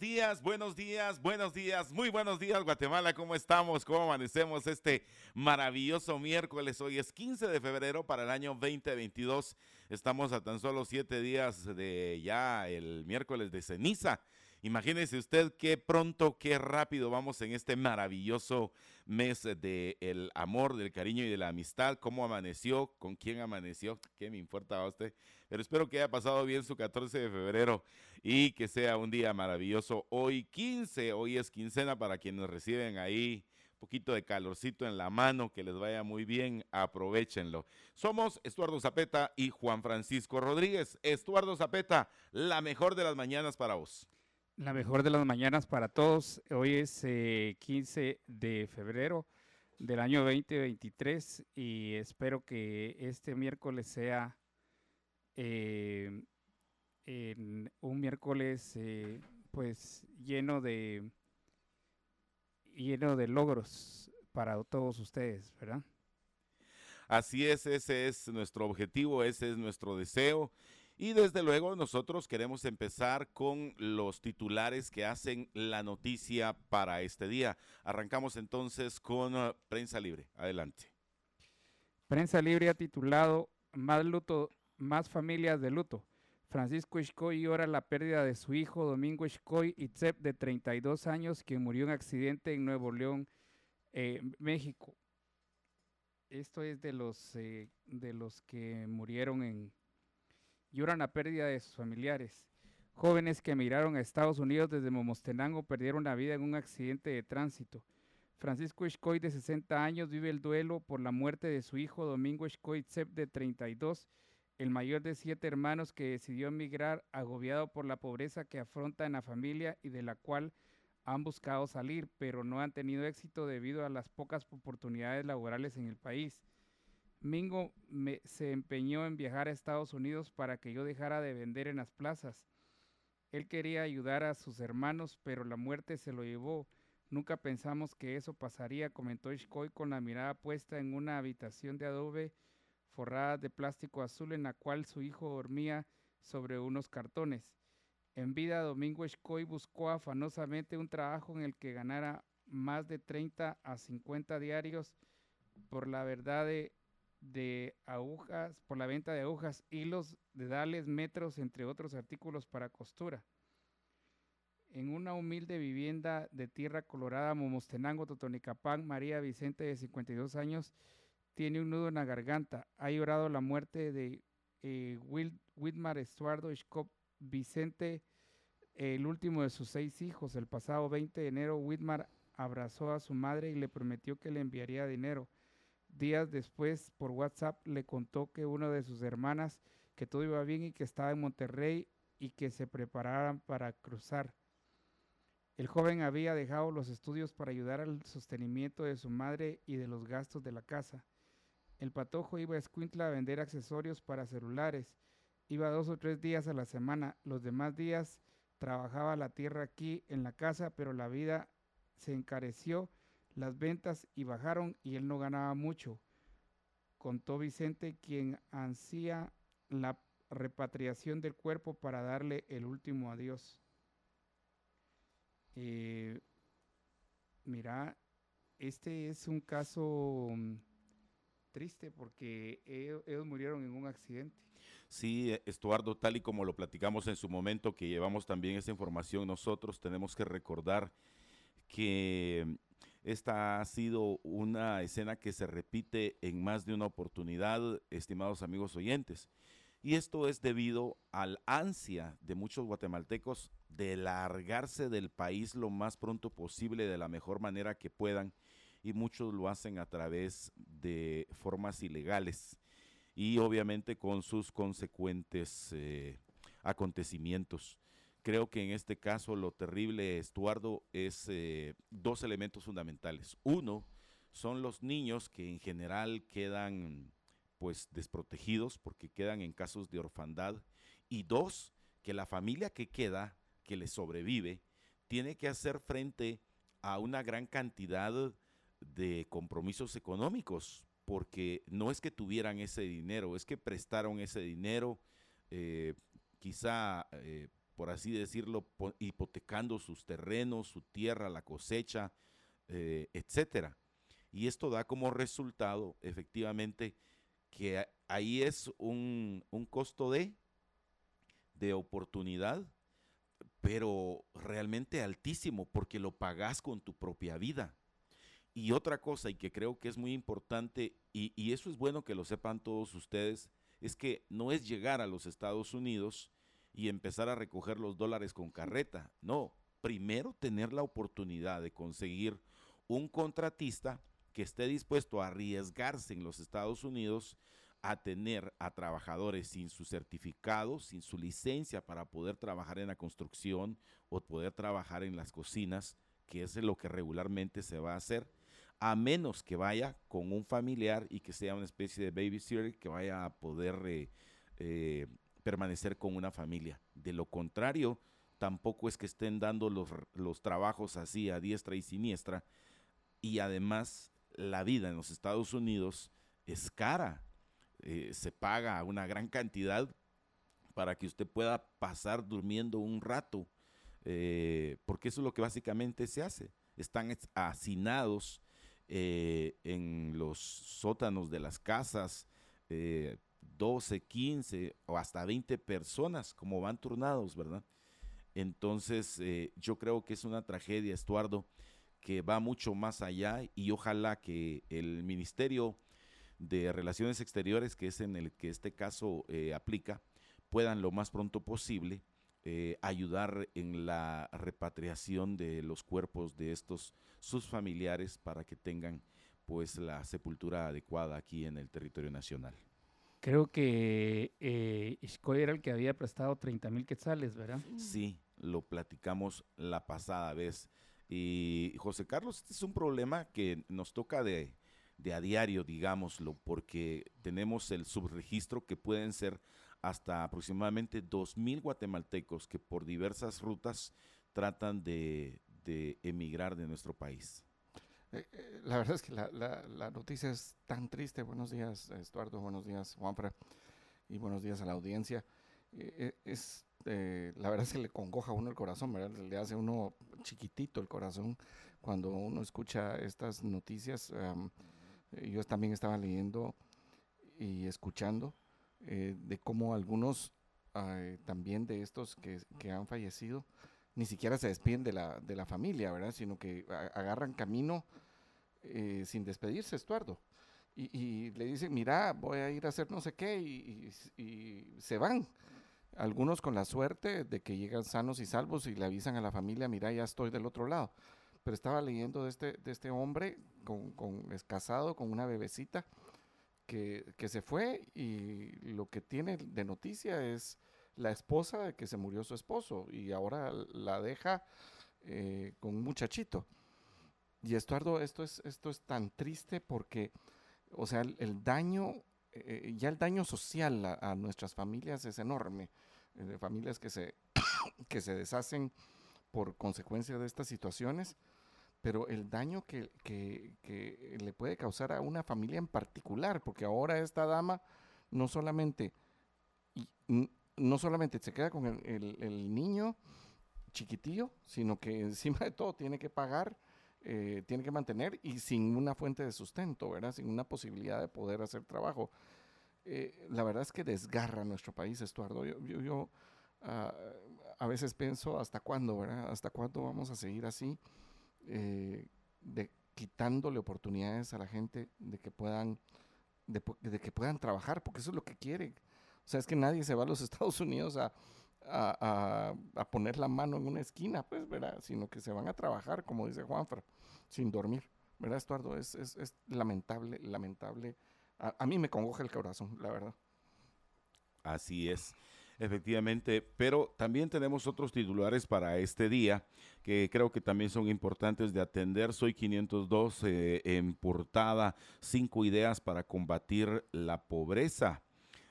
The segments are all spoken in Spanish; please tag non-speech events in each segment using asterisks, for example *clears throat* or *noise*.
Días, buenos días, buenos días, muy buenos días Guatemala, ¿cómo estamos? ¿Cómo amanecemos este maravilloso miércoles? Hoy es 15 de febrero para el año 2022. Estamos a tan solo siete días de ya el miércoles de ceniza. Imagínese usted qué pronto, qué rápido vamos en este maravilloso mes del el amor, del cariño y de la amistad. ¿Cómo amaneció? ¿Con quién amaneció? ¿Qué me importa a usted? Pero espero que haya pasado bien su 14 de febrero y que sea un día maravilloso. Hoy 15, hoy es quincena para quienes reciben ahí poquito de calorcito en la mano, que les vaya muy bien, aprovechenlo. Somos Estuardo Zapeta y Juan Francisco Rodríguez. Estuardo Zapeta, la mejor de las mañanas para vos. La mejor de las mañanas para todos. Hoy es 15 eh, de febrero del año 2023 y espero que este miércoles sea eh, un miércoles eh, pues lleno de lleno de logros para todos ustedes, ¿verdad? Así es, ese es nuestro objetivo, ese es nuestro deseo y desde luego nosotros queremos empezar con los titulares que hacen la noticia para este día. Arrancamos entonces con uh, Prensa Libre. Adelante. Prensa Libre ha titulado Más luto, más familias de luto. Francisco Escoy llora la pérdida de su hijo Domingo Escoy Itzep de 32 años, quien murió en accidente en Nuevo León, eh, México. Esto es de los, eh, de los que murieron en, lloran la pérdida de sus familiares. Jóvenes que emigraron a Estados Unidos desde Momostenango perdieron la vida en un accidente de tránsito. Francisco Escoy, de 60 años, vive el duelo por la muerte de su hijo Domingo Escoy Tsep, de 32, el mayor de siete hermanos que decidió emigrar agobiado por la pobreza que afronta en la familia y de la cual han buscado salir, pero no han tenido éxito debido a las pocas oportunidades laborales en el país. Mingo se empeñó en viajar a Estados Unidos para que yo dejara de vender en las plazas. Él quería ayudar a sus hermanos, pero la muerte se lo llevó. Nunca pensamos que eso pasaría, comentó Ishkoy con la mirada puesta en una habitación de adobe forrada de plástico azul en la cual su hijo dormía sobre unos cartones. En vida, Domingo Ishkoy buscó afanosamente un trabajo en el que ganara más de 30 a 50 diarios por la verdad de de agujas, por la venta de agujas, hilos, dedales, metros, entre otros artículos para costura. En una humilde vivienda de tierra colorada, Momostenango, Totonicapán, María Vicente, de 52 años, tiene un nudo en la garganta. Ha llorado la muerte de eh, Wilmar Estuardo Vicente, el último de sus seis hijos. El pasado 20 de enero, Whitmar abrazó a su madre y le prometió que le enviaría dinero. Días después, por WhatsApp, le contó que una de sus hermanas, que todo iba bien y que estaba en Monterrey y que se prepararan para cruzar. El joven había dejado los estudios para ayudar al sostenimiento de su madre y de los gastos de la casa. El patojo iba a Escuintla a vender accesorios para celulares. Iba dos o tres días a la semana. Los demás días trabajaba la tierra aquí en la casa, pero la vida se encareció las ventas y bajaron y él no ganaba mucho. Contó Vicente, quien ansía la repatriación del cuerpo para darle el último adiós. Eh, mira, este es un caso mm, triste porque ellos, murieron en un accidente. Sí, Estuardo, tal y como lo platicamos en su momento, que llevamos también esa información, nosotros tenemos que recordar que esta ha sido una escena que se repite en más de una oportunidad, estimados amigos oyentes. Y esto es debido al ansia de muchos guatemaltecos de largarse del país lo más pronto posible de la mejor manera que puedan. Y muchos lo hacen a través de formas ilegales y obviamente con sus consecuentes eh, acontecimientos Creo que en este caso lo terrible, Estuardo, es eh, dos elementos fundamentales. Uno, son los niños que en general quedan pues desprotegidos porque quedan en casos de orfandad. Y dos, que la familia que queda, que le sobrevive, tiene que hacer frente a una gran cantidad de compromisos económicos, porque no es que tuvieran ese dinero, es que prestaron ese dinero, eh, quizá, eh, por así decirlo, hipotecando sus terrenos, su tierra, la cosecha, eh, etcétera. Y esto da como resultado, efectivamente, que ahí es un, un costo de, de oportunidad, pero realmente altísimo, porque lo pagas con tu propia vida. Y otra cosa, y que creo que es muy importante, y, y, eso es bueno que lo sepan todos ustedes, es que no es llegar a los Estados Unidos y empezar a recoger los dólares con carreta. No, primero tener la oportunidad de conseguir un contratista que esté dispuesto a arriesgarse en los Estados Unidos a tener a trabajadores sin su certificado, sin su licencia para poder trabajar en la construcción o poder trabajar en las cocinas, que es lo que regularmente se va a hacer, a menos que vaya con un familiar y que sea una especie de babysitter que vaya a poder eh, eh, permanecer con una familia. De lo contrario, tampoco es que estén dando los, los trabajos así a diestra y siniestra y además la vida en los Estados Unidos es cara. Eh, se paga una gran cantidad para que usted pueda pasar durmiendo un rato, porque eso es lo que básicamente se hace. Están hacinados eh, en los sótanos de las casas, 12, 15 o hasta 20 personas, como van turnados, ¿verdad? Entonces, yo creo que es una tragedia, Estuardo, que va mucho más allá y ojalá que el Ministerio de Relaciones Exteriores, que es en el que este caso eh, aplica, puedan lo más pronto posible eh, ayudar en la repatriación de los cuerpos de estos sus familiares para que tengan pues la sepultura adecuada aquí en el territorio nacional. Creo que eh, era el que había prestado 30 mil quetzales, ¿verdad? Sí, lo platicamos la pasada vez. Y José Carlos, este es un problema que nos toca de, a diario, digámoslo, porque tenemos el subregistro que pueden ser hasta aproximadamente 2.000 guatemaltecos que por diversas rutas tratan de, emigrar de nuestro país. Eh, eh, la verdad es que la, noticia es tan triste. Buenos días, Estuardo. Buenos días, Juanfra. Y buenos días a la audiencia. Eh, es eh, la verdad es que le congoja a uno el corazón, ¿verdad? Le hace uno chiquitito el corazón cuando uno escucha estas noticias. Eh, yo también estaba leyendo y escuchando eh, de cómo algunos también de estos que, que, han fallecido ni siquiera se despiden de la, de la familia, ¿verdad? Sino que agarran camino sin despedirse, Estuardo. Y, le dicen, mira, voy a ir a hacer no sé qué, y, se van algunos con la suerte de que llegan sanos y salvos y le avisan a la familia, mira, ya estoy del otro lado. Pero estaba leyendo de este, de este hombre con, es casado con una bebecita que, que, se fue y lo que tiene de noticia es la esposa de que se murió su esposo y ahora la deja eh, con un muchachito. Y Estuardo, esto es, esto es tan triste porque, o sea, el daño eh, ya el daño social a, nuestras familias es enorme. Eh, familias que se, *coughs* que se deshacen por consecuencia de estas situaciones, pero el daño que, que, le puede causar a una familia en particular, porque ahora esta dama no solamente, no solamente se queda con el, el niño chiquitillo, sino que *laughs* encima de todo tiene que pagar eh, tiene que mantener y sin una fuente de sustento, ¿verdad? Sin una posibilidad de poder hacer trabajo. Eh, la verdad es que desgarra nuestro país, Estuardo. Yo, yo, ah, a veces pienso hasta cuándo, ¿verdad? Hasta cuándo vamos a seguir así, eh, de, quitándole oportunidades a la gente de que puedan, de, que puedan trabajar, porque eso es lo que quieren. O sea, es que nadie se va a los *laughs* Estados Unidos a, a, poner la mano en una esquina, pues, ¿verdad? Sino que se van a trabajar, como dice Juanfer, sin dormir, ¿verdad, Estuardo? Es, es, es lamentable, lamentable. A, mí me congoja el corazón, la verdad. Así es. Efectivamente, pero también tenemos otros titulares para este día que creo que también son importantes de atender. Soy 502 eh, en portada, cinco ideas para combatir la pobreza.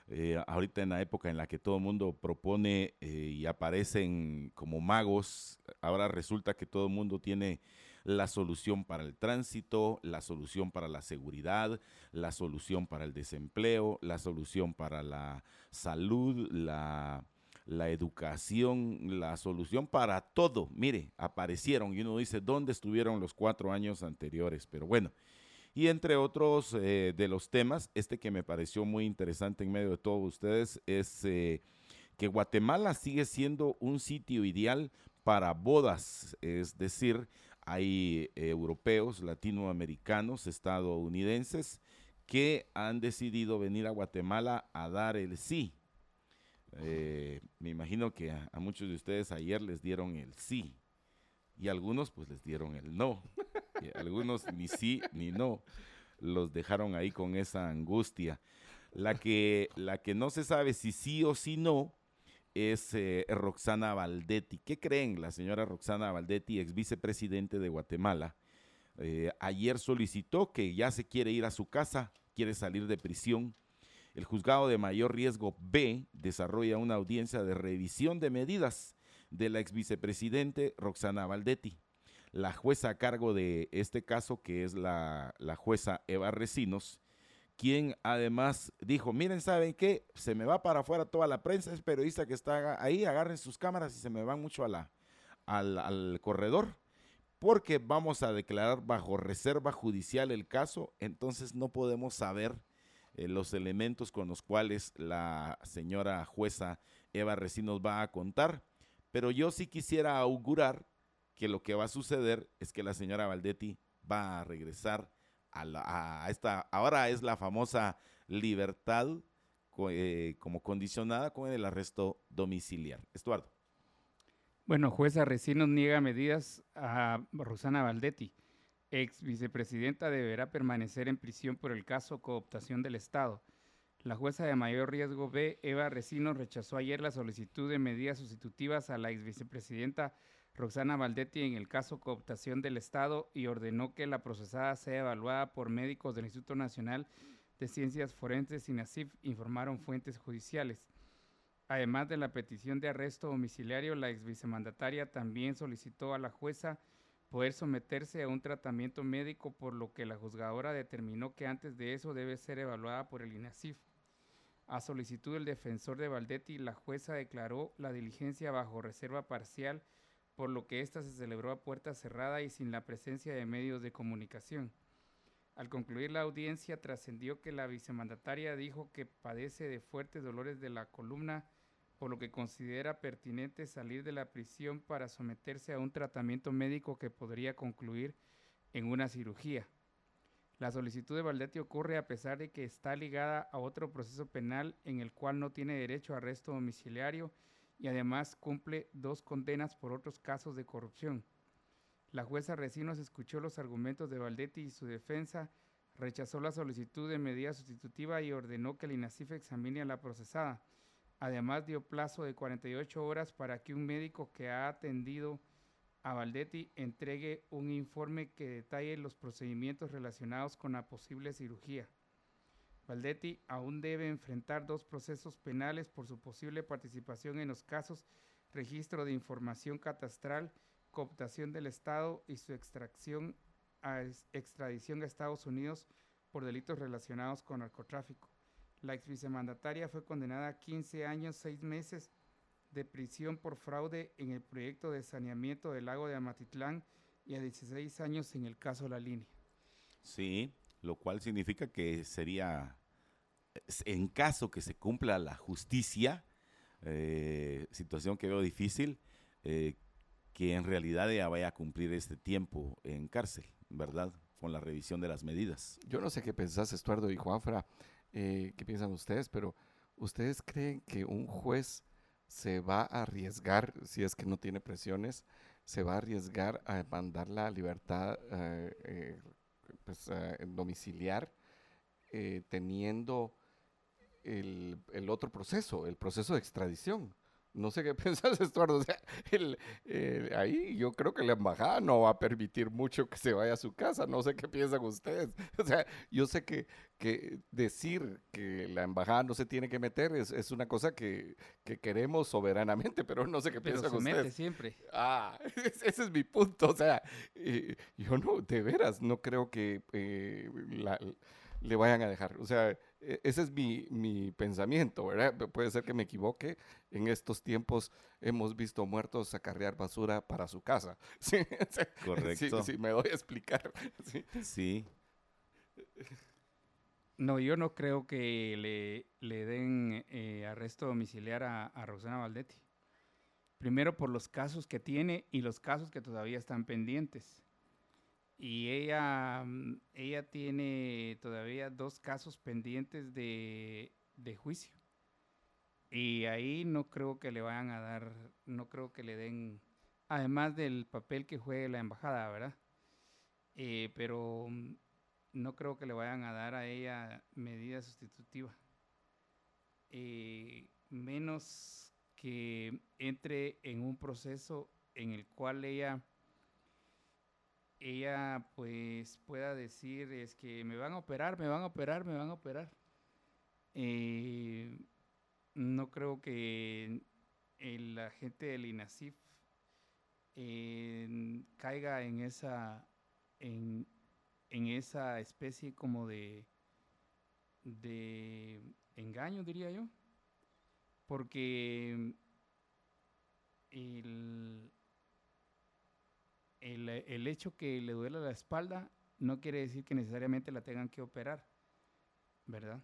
Eh, ahorita en la época en la que todo el mundo propone eh, y aparecen como magos, ahora resulta que todo el mundo tiene la solución para el tránsito, la solución para la seguridad, la solución para el desempleo, la solución para la salud, la, la educación, la solución para todo. Mire, aparecieron y uno dice, ¿dónde estuvieron los cuatro años anteriores? Pero bueno, y entre otros eh, de los temas, este que me pareció muy interesante en medio de todos ustedes es eh, que Guatemala sigue siendo un sitio ideal para bodas, es decir, hay eh, europeos, latinoamericanos, estadounidenses que han decidido venir a Guatemala a dar el sí. Eh, me imagino que a, muchos de ustedes ayer les dieron el sí y algunos pues les dieron el no. Algunos ni sí ni no. Los dejaron ahí con esa angustia. La que, la que no se sabe si sí o si no es eh, Roxana Valdetti. ¿Qué creen? La señora Roxana Valdetti, ex vicepresidente de Guatemala, eh, ayer solicitó que ya se quiere ir a su casa, quiere salir de prisión. El juzgado de mayor riesgo B desarrolla una audiencia de revisión de medidas de la ex vicepresidente Roxana Valdetti. La jueza a cargo de este caso, que es la, la jueza Eva Recinos, quien además dijo, miren, ¿saben qué? Se me va para afuera toda la prensa, es periodista que está ahí, agarren sus cámaras y se me van mucho a la, al, corredor, porque vamos a declarar bajo reserva judicial el caso, entonces no podemos saber eh, los elementos con los cuales la señora jueza Eva Recinos va a contar, pero yo sí quisiera augurar que lo que va a suceder es que la señora Valdetti va a regresar a, esta, ahora es la famosa libertad eh, como condicionada con el arresto domiciliar. Estuardo. Bueno, jueza Recinos niega medidas a Rosana Valdetti. Ex vicepresidenta deberá permanecer en prisión por el caso cooptación del Estado. La jueza de mayor riesgo B, Eva Recinos, rechazó ayer la solicitud de medidas sustitutivas a la ex vicepresidenta Roxana Valdetti en el caso cooptación del Estado y ordenó que la procesada sea evaluada por médicos del Instituto Nacional de Ciencias Forenses y NACIF, informaron fuentes judiciales. Además de la petición de arresto domiciliario, la ex vicemandataria también solicitó a la jueza poder someterse a un tratamiento médico, por lo que la juzgadora determinó que antes de eso debe ser evaluada por el INACIF. A solicitud del defensor de Valdetti, la jueza declaró la diligencia bajo reserva parcial por lo que ésta se celebró a puerta cerrada y sin la presencia de medios de comunicación. Al concluir la audiencia, trascendió que la vicemandataria dijo que padece de fuertes dolores de la columna, por lo que considera pertinente salir de la prisión para someterse a un tratamiento médico que podría concluir en una cirugía. La solicitud de Valdetti ocurre a pesar de que está ligada a otro proceso penal en el cual no tiene derecho a arresto domiciliario y además cumple dos condenas por otros casos de corrupción. La jueza Recinos escuchó los argumentos de Valdetti y su defensa, rechazó la solicitud de medida sustitutiva y ordenó que el INACIF examine a la procesada. Además dio plazo de 48 horas para que un médico que ha atendido a Valdetti entregue un informe que detalle los procedimientos relacionados con la posible cirugía. Valdetti aún debe enfrentar dos procesos penales por su posible participación en los casos registro de información catastral, cooptación del Estado y su extracción a extradición a Estados Unidos por delitos relacionados con narcotráfico. La ex vicemandataria fue condenada a 15 años, 6 meses de prisión por fraude en el proyecto de saneamiento del lago de Amatitlán y a 16 años en el caso La Línea. Sí, lo cual significa que sería en caso que se cumpla la justicia, eh, situación que veo difícil, eh, que en realidad ella vaya a cumplir este tiempo en cárcel, ¿verdad? Con la revisión de las medidas. Yo no sé qué pensás, Estuardo y Juanfra, eh, qué piensan ustedes, pero ¿ustedes creen que un juez se va a arriesgar, si es que no tiene presiones, se va a arriesgar a mandar la libertad pues, domiciliar teniendo el, el otro proceso, el proceso de extradición. No sé qué *laughs* piensas, Estuardo. O sea, el, ahí yo creo que la embajada no va a permitir mucho que se vaya a su casa. No sé qué piensan ustedes. *laughs* O sea, yo sé que, que decir que la embajada no se tiene que meter es, es una cosa que, que, queremos soberanamente, pero no sé qué pero piensan se ustedes. Mete siempre. Ah, *laughs* ese es mi punto. O sea, eh, yo no, de veras, no creo que eh, la, le vayan a dejar. O sea, e, ese es mi, mi, pensamiento, ¿verdad? Puede ser que me equivoque. En estos tiempos hemos visto muertos acarrear basura para su casa. *laughs* Correcto. Sí, me doy a explicar. *laughs* Sí. No, yo no creo que le, le den eh, arresto domiciliar a, a Rosana Valdetti. Primero por los casos que tiene y los casos que todavía están pendientes. Y ella, mm, ella tiene todavía dos casos pendientes de, de, juicio. Y ahí no creo que le vayan a dar, no creo que le den, además del papel que juegue la embajada, ¿verdad? Eh, pero mm, no creo que le vayan a dar a ella medida sustitutiva. Eh, menos que entre en un proceso en el cual ella ella pues pueda decir es que me van a operar, me van a operar, me van a operar. Eh, no creo que el agente del INASIF eh, caiga en esa en, en, esa especie como de de engaño diría yo porque el el, el, hecho que le duela la espalda no quiere decir que necesariamente la tengan que operar, ¿verdad?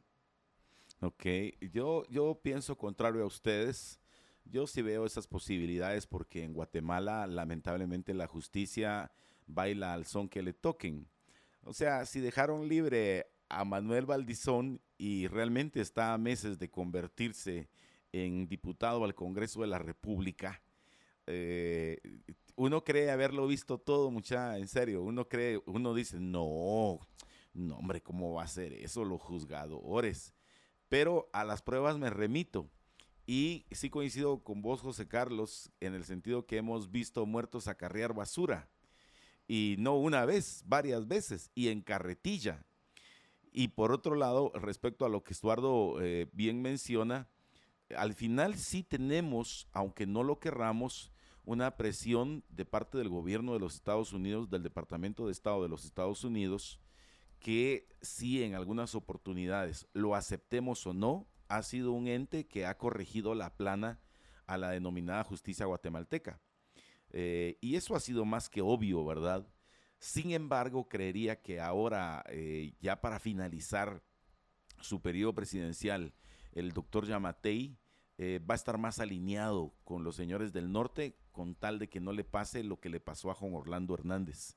Ok, yo, yo pienso contrario a ustedes. Yo sí veo esas posibilidades porque en Guatemala lamentablemente la justicia baila al son que le toquen. O sea, si dejaron libre a Manuel Valdizón y realmente está a meses de convertirse en diputado al Congreso de la República, eh, uno cree haberlo visto todo, mucha, en serio, uno cree, uno dice, no, no, hombre, ¿cómo va a ser eso los juzgadores? Pero a las pruebas me remito. Y sí coincido con vos, José Carlos, en el sentido que hemos visto muertos acarrear basura. Y no una vez, varias veces, y en carretilla. Y por otro lado, respecto a lo que Estuardo eh, bien menciona, al final sí tenemos, aunque no lo querramos, una presión de parte del gobierno de los Estados Unidos, del Departamento de Estado de los Estados Unidos, que sí en algunas oportunidades, lo aceptemos o no, ha sido un ente que ha corregido la plana a la denominada justicia guatemalteca. Eh, y eso ha sido más que obvio, ¿verdad? Sin embargo, creería que ahora, eh, ya para finalizar su periodo presidencial, el doctor Yamatei eh, va a estar más alineado con los señores del norte con tal de que no le pase lo que le pasó a Juan Orlando Hernández.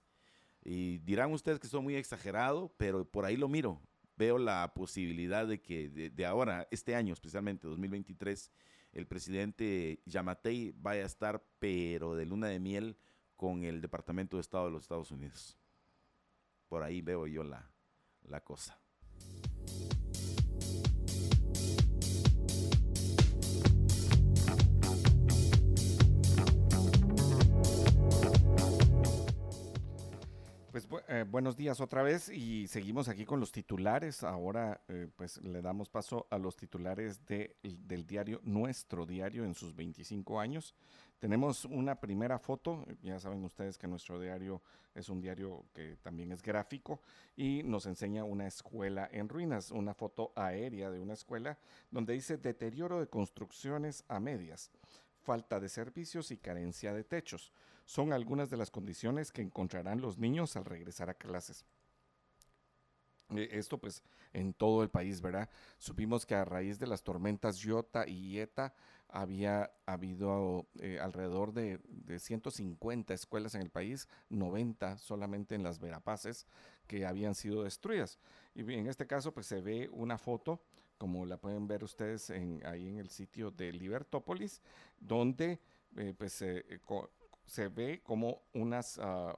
Y dirán ustedes que soy muy exagerado, pero por ahí lo miro. Veo la posibilidad de que de, ahora, este año especialmente, 2023, el presidente Yamatei vaya a estar, pero de luna de miel, con el Departamento de Estado de los Estados Unidos. Por ahí veo yo la, la cosa. Pues eh, buenos días otra vez y seguimos aquí con los titulares. Ahora eh, pues le damos paso a los titulares de, del diario, nuestro diario en sus 25 años. Tenemos una primera foto, ya saben ustedes que nuestro diario es un diario que también es gráfico y nos enseña una escuela en ruinas, una foto aérea de una escuela donde dice deterioro de construcciones a medias, falta de servicios y carencia de techos son algunas de las condiciones que encontrarán los niños al regresar a clases. Eh, esto pues en todo el país, ¿verdad? Supimos que a raíz de las tormentas Iota y Eta había habido eh, alrededor de, 150 escuelas en el país, 90 solamente en las Verapaces, que habían sido destruidas. Y en este caso pues se ve una foto, como la pueden ver ustedes ahí en el sitio de Libertópolis, donde eh, pues se ve como unas, ah,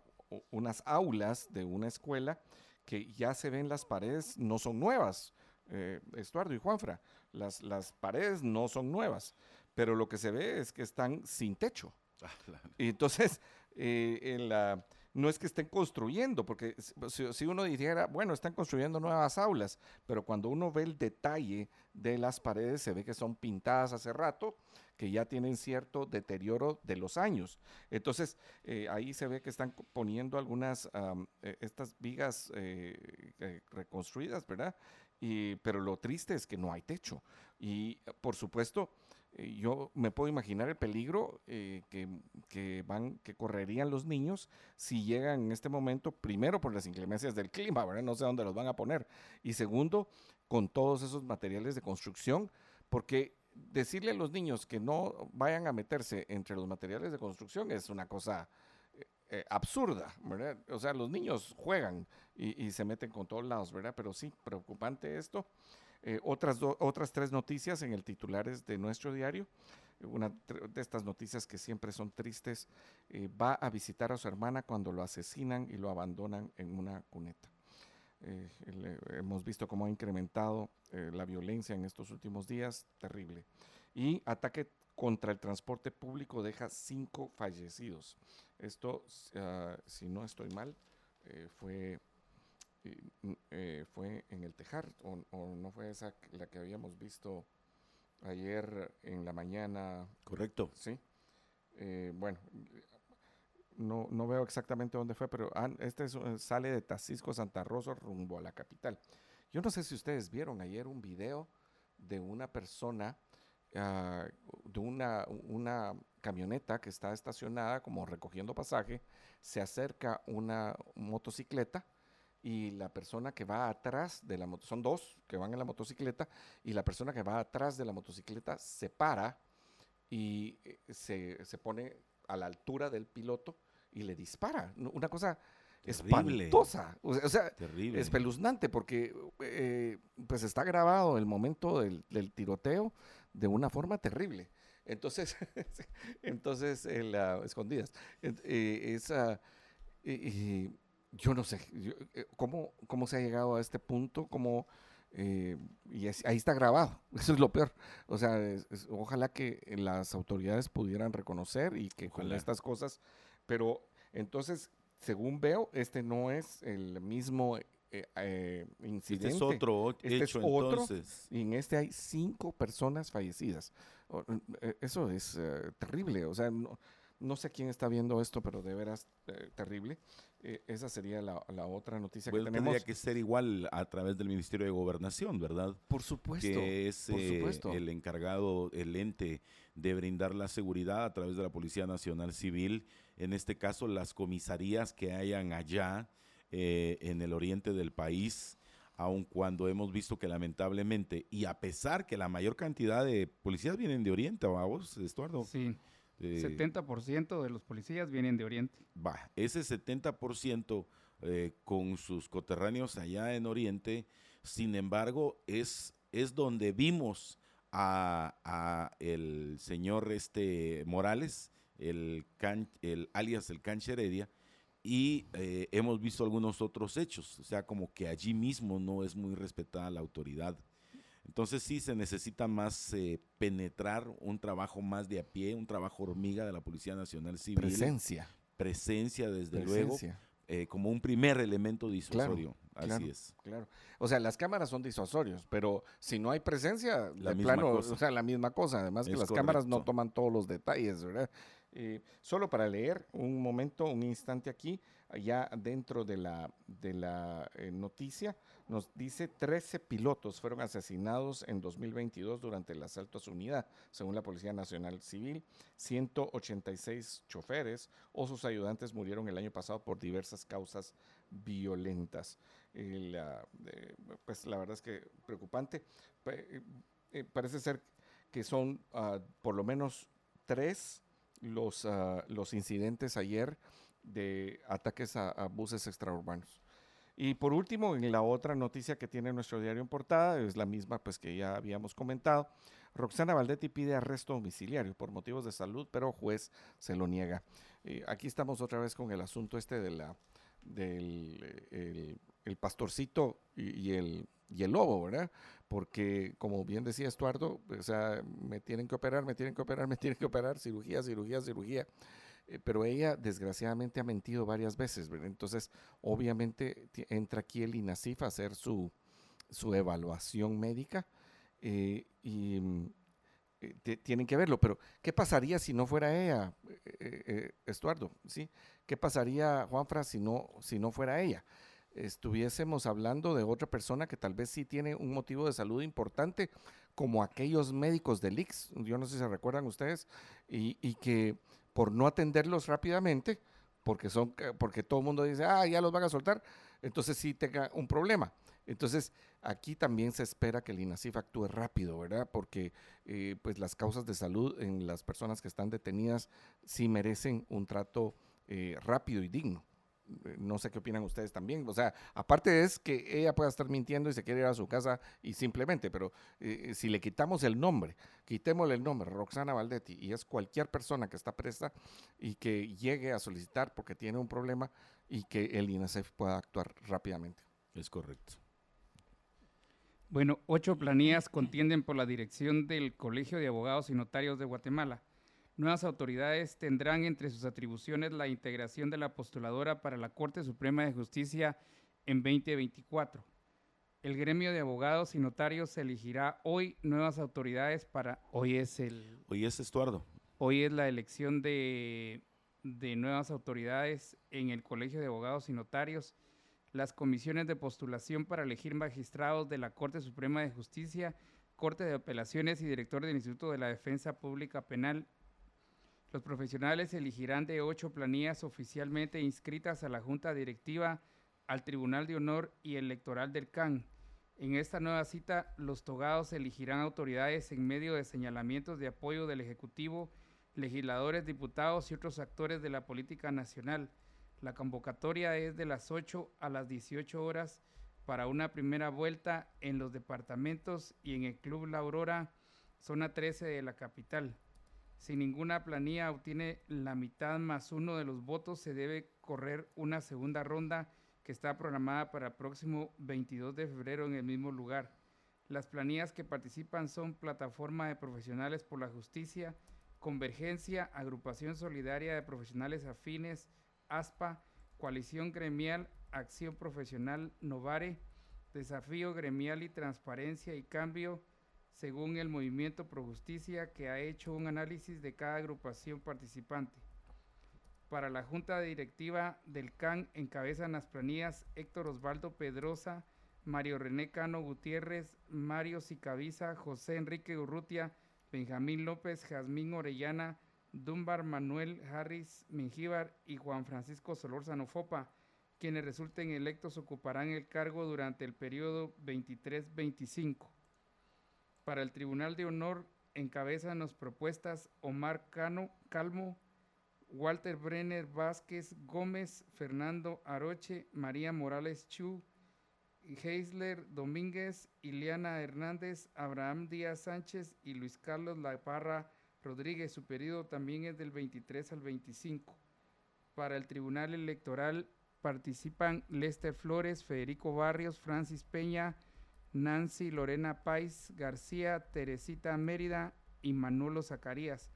unas aulas de una escuela que ya se ven las paredes, no son nuevas, eh, Estuardo y Juanfra. Las, las paredes no son nuevas, pero lo que se ve es que están sin techo. Ah, claro. Y entonces, eh, en la- no es que estén construyendo, porque si, si uno dijera, bueno, están construyendo nuevas aulas, pero cuando uno ve el detalle de las paredes, se ve que son pintadas hace rato, que ya tienen cierto deterioro de los años. Entonces, eh, ahí se ve que están poniendo algunas, eh, estas vigas eh, reconstruidas, ¿verdad? Y, pero lo triste es que no hay techo. Y, por supuesto, eh, yo me puedo imaginar el peligro eh, que, que van, que correrían los niños si llegan en este momento, primero por las inclemencias del clima, ¿verdad? No sé dónde los van a poner. Y segundo, con todos esos materiales de construcción, porque decirle a los niños que no vayan a meterse entre los materiales de construcción es una cosa eh, eh, absurda, ¿verdad? O sea, los niños juegan y, y se meten con todos lados, ¿verdad? Pero sí, preocupante esto. Eh, otras, otras tres noticias en el titulares de nuestro diario. Una de estas noticias que siempre son tristes. eh, va a visitar a su hermana cuando lo asesinan y lo abandonan en una cuneta. Eh, hemos visto cómo ha incrementado eh, la violencia en estos últimos días, terrible. Y ataque contra el transporte público deja cinco fallecidos. Esto, ah, si no estoy mal, eh, fue, eh, n- eh, fue en el Tejar, o, o no fue esa la que habíamos visto ayer en la mañana, Correcto. sí. Eh, bueno, no, no veo exactamente dónde fue, pero ah, este es, eh, sale de Tacisco Santa Rosa rumbo a la capital. Yo no sé si ustedes vieron ayer un video de una persona, ah, de una, una camioneta que está estacionada como recogiendo pasaje, se acerca una motocicleta y la persona que va atrás de la moto, son dos que van en la motocicleta, y la persona que va atrás de la motocicleta se para y eh, se, se pone a la altura del piloto y le dispara. Una cosa Terrible. espantosa. O sea, Terrible. espeluznante porque eh, pues está grabado el momento del, del tiroteo de una forma terrible. Entonces, *laughs* entonces, el, ah, escondidas. Ent- eh, esa, y yo no sé yo, eh, cómo, cómo se ha llegado a este punto, cómo, eh, y es- ahí está grabado, *laughs* eso es lo peor. O sea, es- es- ojalá que las autoridades pudieran reconocer y que con Ojalá. estas cosas, pero entonces, según veo, este no es el mismo eh, eh, incidente. Este es otro Este es hecho otro. entonces. Y en este hay cinco personas fallecidas. Eh, Eso es eh, terrible. O sea, no, no sé quién está viendo esto, pero de veras eh, terrible. Eh, esa sería la, la otra noticia Bueno, que tenemos. tendría que ser igual a través del Ministerio de Gobernación, ¿verdad? por supuesto. que es por eh, el encargado, el ente de brindar la seguridad a través de la Policía Nacional Civil, en este caso las comisarías que hayan allá eh, en el oriente del país, aun cuando hemos visto que lamentablemente, y a pesar que la mayor cantidad de policías vienen de oriente, vamos, Estuardo? Sí, Eh, 70% de los policías vienen de Oriente. va, ese 70% eh, con sus coterráneos allá en Oriente, sin embargo, es, es donde vimos a, a el señor este Morales, el, can- el alias el Cancha Heredia, y eh, hemos visto algunos otros hechos, o sea, como que allí mismo no es muy respetada la autoridad. Entonces sí se necesita más eh, penetrar un trabajo más de a pie, un trabajo hormiga de la Policía Nacional Civil Presencia. presencia, desde luego, eh, como un primer elemento disuasorio. Así claro. es. Claro. O sea, las cámaras son disuasorios, pero si no hay presencia, La de misma plano, cosa. o sea, la misma cosa. Además que las cámaras no toman todos los detalles, ¿verdad? Eh, solo para leer un momento, un instante aquí, ya dentro de la, de la eh, noticia, nos dice 13 pilotos fueron asesinados en 2022 durante el asalto a su unidad, según la Policía Nacional Civil. 186 choferes o sus ayudantes murieron el año pasado por diversas causas violentas. La, eh, pues la verdad es que preocupante. Eh, eh, parece ser que son ah, por lo menos tres los, ah, los incidentes ayer de ataques a, a buses extraurbanos. Y por último, en la otra noticia que tiene nuestro diario en portada, es la misma pues que ya habíamos comentado, Roxana Valdetti pide arresto domiciliario por motivos de salud, pero juez se lo niega. Eh, aquí estamos otra vez con el asunto este de la, del el, el pastorcito y, y el, y el lobo, ¿verdad? Porque, como bien decía Estuardo, o sea, me tienen que operar, me tienen que operar, me tienen que operar, cirugía, cirugía, cirugía. Eh, pero ella, desgraciadamente, ha mentido varias veces, ¿verdad? Entonces, obviamente, entra aquí el INASIF a hacer su, su evaluación médica eh, y mm, eh, tienen que verlo. Pero, ¿qué pasaría si no fuera ella, Estuardo? ¿Sí? ¿Qué pasaría, Juanfra, si no, si no fuera ella? estuviésemos hablando de otra persona que tal vez sí tiene un motivo de salud importante, como aquellos médicos del IX, yo no sé si se recuerdan ustedes, y, y que por no atenderlos rápidamente, porque, son, porque todo el mundo dice, ah, ya los van a soltar, entonces sí tenga un problema. Entonces, aquí también se espera que el INASIF actúe rápido, ¿verdad? Porque eh, pues las causas de salud en las personas que están detenidas sí merecen un trato eh, rápido y digno. Eh, no sé qué opinan ustedes también. O sea, aparte es que ella pueda estar mintiendo y se quiere ir a su casa y simplemente, pero eh, si le quitamos el nombre, quitémosle el nombre, Roxana Valdetti, y es cualquier persona que está presta y que llegue a solicitar porque tiene un problema y que el INASEF pueda actuar rápidamente. Es correcto. Bueno, ocho planillas contienden por la dirección del Colegio de Abogados y Notarios de Guatemala nuevas autoridades tendrán entre sus atribuciones la integración de la postuladora para la Corte Suprema de Justicia en 2024. El gremio de abogados y notarios elegirá hoy nuevas autoridades para... Hoy es el... Hoy es Estuardo. Hoy es la elección de, de nuevas autoridades en el Colegio de Abogados y Notarios. Las comisiones de postulación para elegir magistrados de la Corte Suprema de Justicia, Corte de Apelaciones y director del Instituto de la Defensa Pública Penal los profesionales elegirán de ocho planillas oficialmente inscritas a la Junta Directiva, al Tribunal de Honor y Electoral del CAN. En esta nueva cita, los togados elegirán autoridades en medio de señalamientos de apoyo del Ejecutivo, legisladores, diputados y otros actores de la política nacional. La convocatoria es de las 8 a las 18 horas para una primera vuelta en los departamentos y en el Club La Aurora, zona 13 de la capital. Si ninguna planilla obtiene la mitad más uno de los votos, se debe correr una segunda ronda que está programada para el próximo 22 de febrero en el mismo lugar. Las planillas que participan son Plataforma de Profesionales por la Justicia, Convergencia, Agrupación Solidaria de Profesionales Afines, ASPA, Coalición Gremial, Acción Profesional Novare, Desafío Gremial y Transparencia y Cambio, según el Movimiento Pro Justicia, que ha hecho un análisis de cada agrupación participante. Para la Junta Directiva del CAN encabezan las planillas Héctor Osvaldo Pedrosa, Mario René Cano Gutiérrez, Mario Sicaviza, José Enrique Urrutia, Benjamín López, Jazmín Orellana, Dunbar Manuel Harris Mengíbar y Juan Francisco Solórzano Fopa, quienes resulten electos ocuparán el cargo durante el periodo 23-25. Para el Tribunal de Honor encabezan las propuestas Omar Cano, Calmo, Walter Brenner Vázquez Gómez, Fernando Aroche, María Morales Chu, Heisler Domínguez, Ileana Hernández, Abraham Díaz Sánchez y Luis Carlos Laparra Rodríguez. Su periodo también es del 23 al 25. Para el Tribunal Electoral participan Lester Flores, Federico Barrios, Francis Peña, Nancy Lorena Pais García, Teresita Mérida y Manolo Zacarías.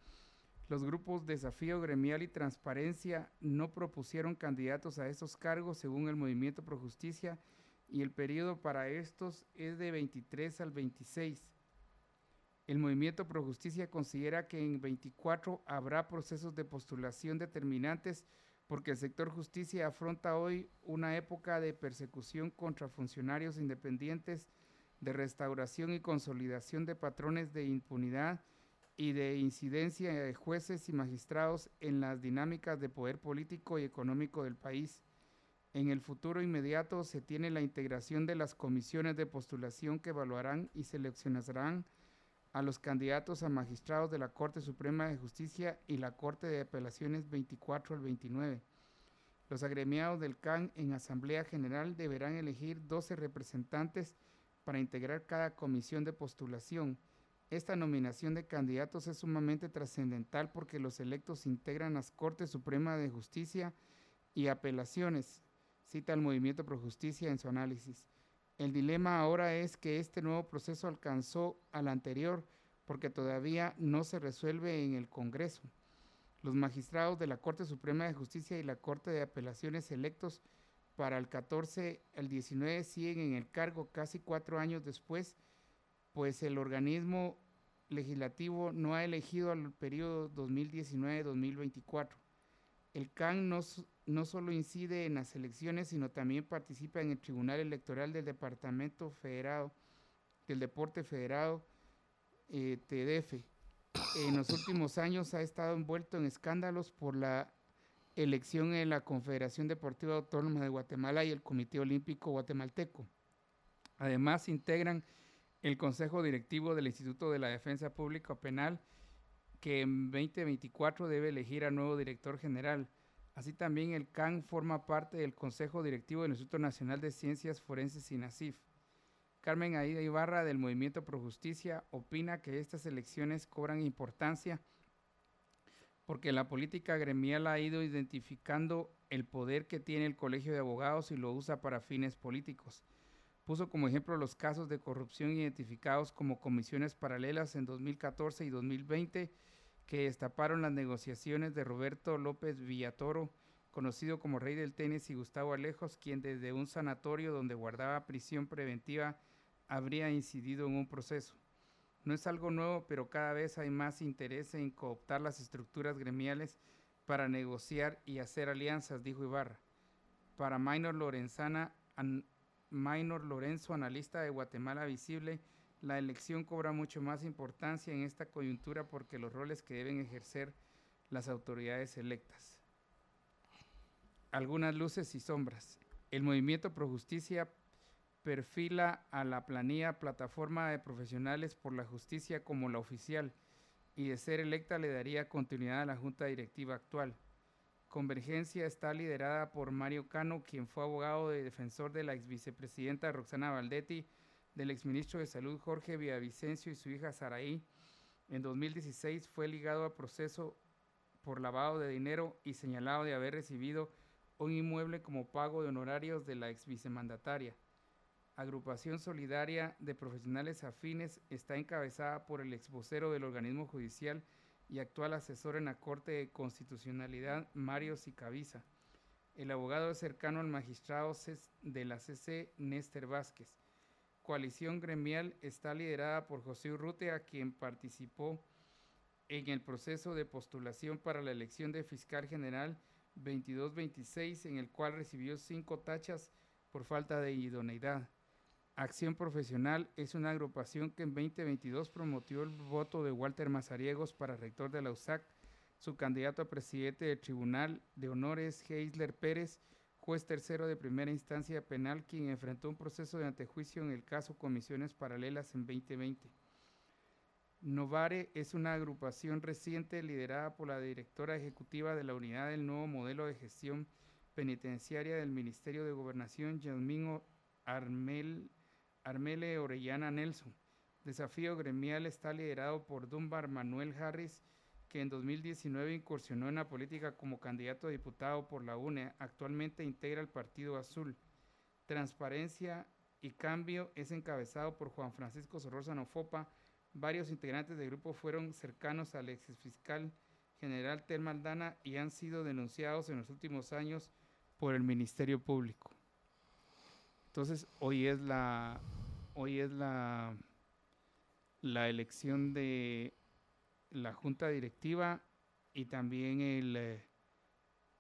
Los grupos Desafío Gremial y Transparencia no propusieron candidatos a esos cargos según el Movimiento Pro Justicia y el periodo para estos es de 23 al 26. El Movimiento Pro Justicia considera que en 24 habrá procesos de postulación determinantes porque el sector justicia afronta hoy una época de persecución contra funcionarios independientes de restauración y consolidación de patrones de impunidad y de incidencia de jueces y magistrados en las dinámicas de poder político y económico del país. En el futuro inmediato se tiene la integración de las comisiones de postulación que evaluarán y seleccionarán a los candidatos a magistrados de la Corte Suprema de Justicia y la Corte de Apelaciones 24 al 29. Los agremiados del CAN en Asamblea General deberán elegir 12 representantes para integrar cada comisión de postulación. Esta nominación de candidatos es sumamente trascendental porque los electos integran las Cortes Suprema de Justicia y apelaciones, cita el Movimiento Pro Justicia en su análisis. El dilema ahora es que este nuevo proceso alcanzó al anterior porque todavía no se resuelve en el Congreso. Los magistrados de la Corte Suprema de Justicia y la Corte de Apelaciones electos para el 14 al 19 siguen en el cargo casi cuatro años después, pues el organismo legislativo no ha elegido al periodo 2019-2024. El CAN no, no solo incide en las elecciones, sino también participa en el Tribunal Electoral del Departamento Federado, del Deporte Federado, eh, TDF. En los últimos años ha estado envuelto en escándalos por la elección en la Confederación Deportiva Autónoma de Guatemala y el Comité Olímpico Guatemalteco. Además, integran el Consejo Directivo del Instituto de la Defensa Pública Penal, que en 2024 debe elegir a nuevo director general. Así también el CAN forma parte del Consejo Directivo del Instituto Nacional de Ciencias Forenses INACIF. Carmen Aida Ibarra del Movimiento Pro Justicia opina que estas elecciones cobran importancia porque la política gremial ha ido identificando el poder que tiene el Colegio de Abogados y lo usa para fines políticos. Puso como ejemplo los casos de corrupción identificados como comisiones paralelas en 2014 y 2020 que destaparon las negociaciones de Roberto López Villatoro, conocido como Rey del Tenis, y Gustavo Alejos, quien desde un sanatorio donde guardaba prisión preventiva habría incidido en un proceso. No es algo nuevo, pero cada vez hay más interés en cooptar las estructuras gremiales para negociar y hacer alianzas, dijo Ibarra. Para Minor Lorenzana, Minor Lorenzo, analista de Guatemala Visible, la elección cobra mucho más importancia en esta coyuntura porque los roles que deben ejercer las autoridades electas. Algunas luces y sombras. El movimiento Pro Justicia perfila a la planilla plataforma de profesionales por la justicia como la oficial y de ser electa le daría continuidad a la junta directiva actual. Convergencia está liderada por Mario Cano, quien fue abogado de defensor de la ex vicepresidenta Roxana Valdetti, del exministro de Salud Jorge Villavicencio y su hija Saraí. En 2016 fue ligado a proceso por lavado de dinero y señalado de haber recibido un inmueble como pago de honorarios de la ex vicemandataria. Agrupación Solidaria de Profesionales Afines está encabezada por el ex vocero del organismo judicial y actual asesor en la Corte de Constitucionalidad, Mario Sicaviza. El abogado es cercano al magistrado de la CC, Néstor Vázquez. Coalición Gremial está liderada por José Urrutia, quien participó en el proceso de postulación para la elección de fiscal general 22-26, en el cual recibió cinco tachas por falta de idoneidad. Acción Profesional es una agrupación que en 2022 promovió el voto de Walter Mazariegos para rector de la USAC. Su candidato a presidente del Tribunal de Honores, Heisler Pérez, juez tercero de primera instancia penal, quien enfrentó un proceso de antejuicio en el caso Comisiones Paralelas en 2020. Novare es una agrupación reciente liderada por la directora ejecutiva de la Unidad del Nuevo Modelo de Gestión Penitenciaria del Ministerio de Gobernación, Yasmín Armel Armele Orellana Nelson. Desafío gremial está liderado por Dunbar Manuel Harris, que en 2019 incursionó en la política como candidato a diputado por la UNE. Actualmente integra el Partido Azul. Transparencia y Cambio es encabezado por Juan Francisco Sorrosa Fopa. Varios integrantes del grupo fueron cercanos al ex fiscal general Telma Aldana y han sido denunciados en los últimos años por el Ministerio Público. Entonces, hoy es la hoy es la la elección de la junta directiva y también el eh,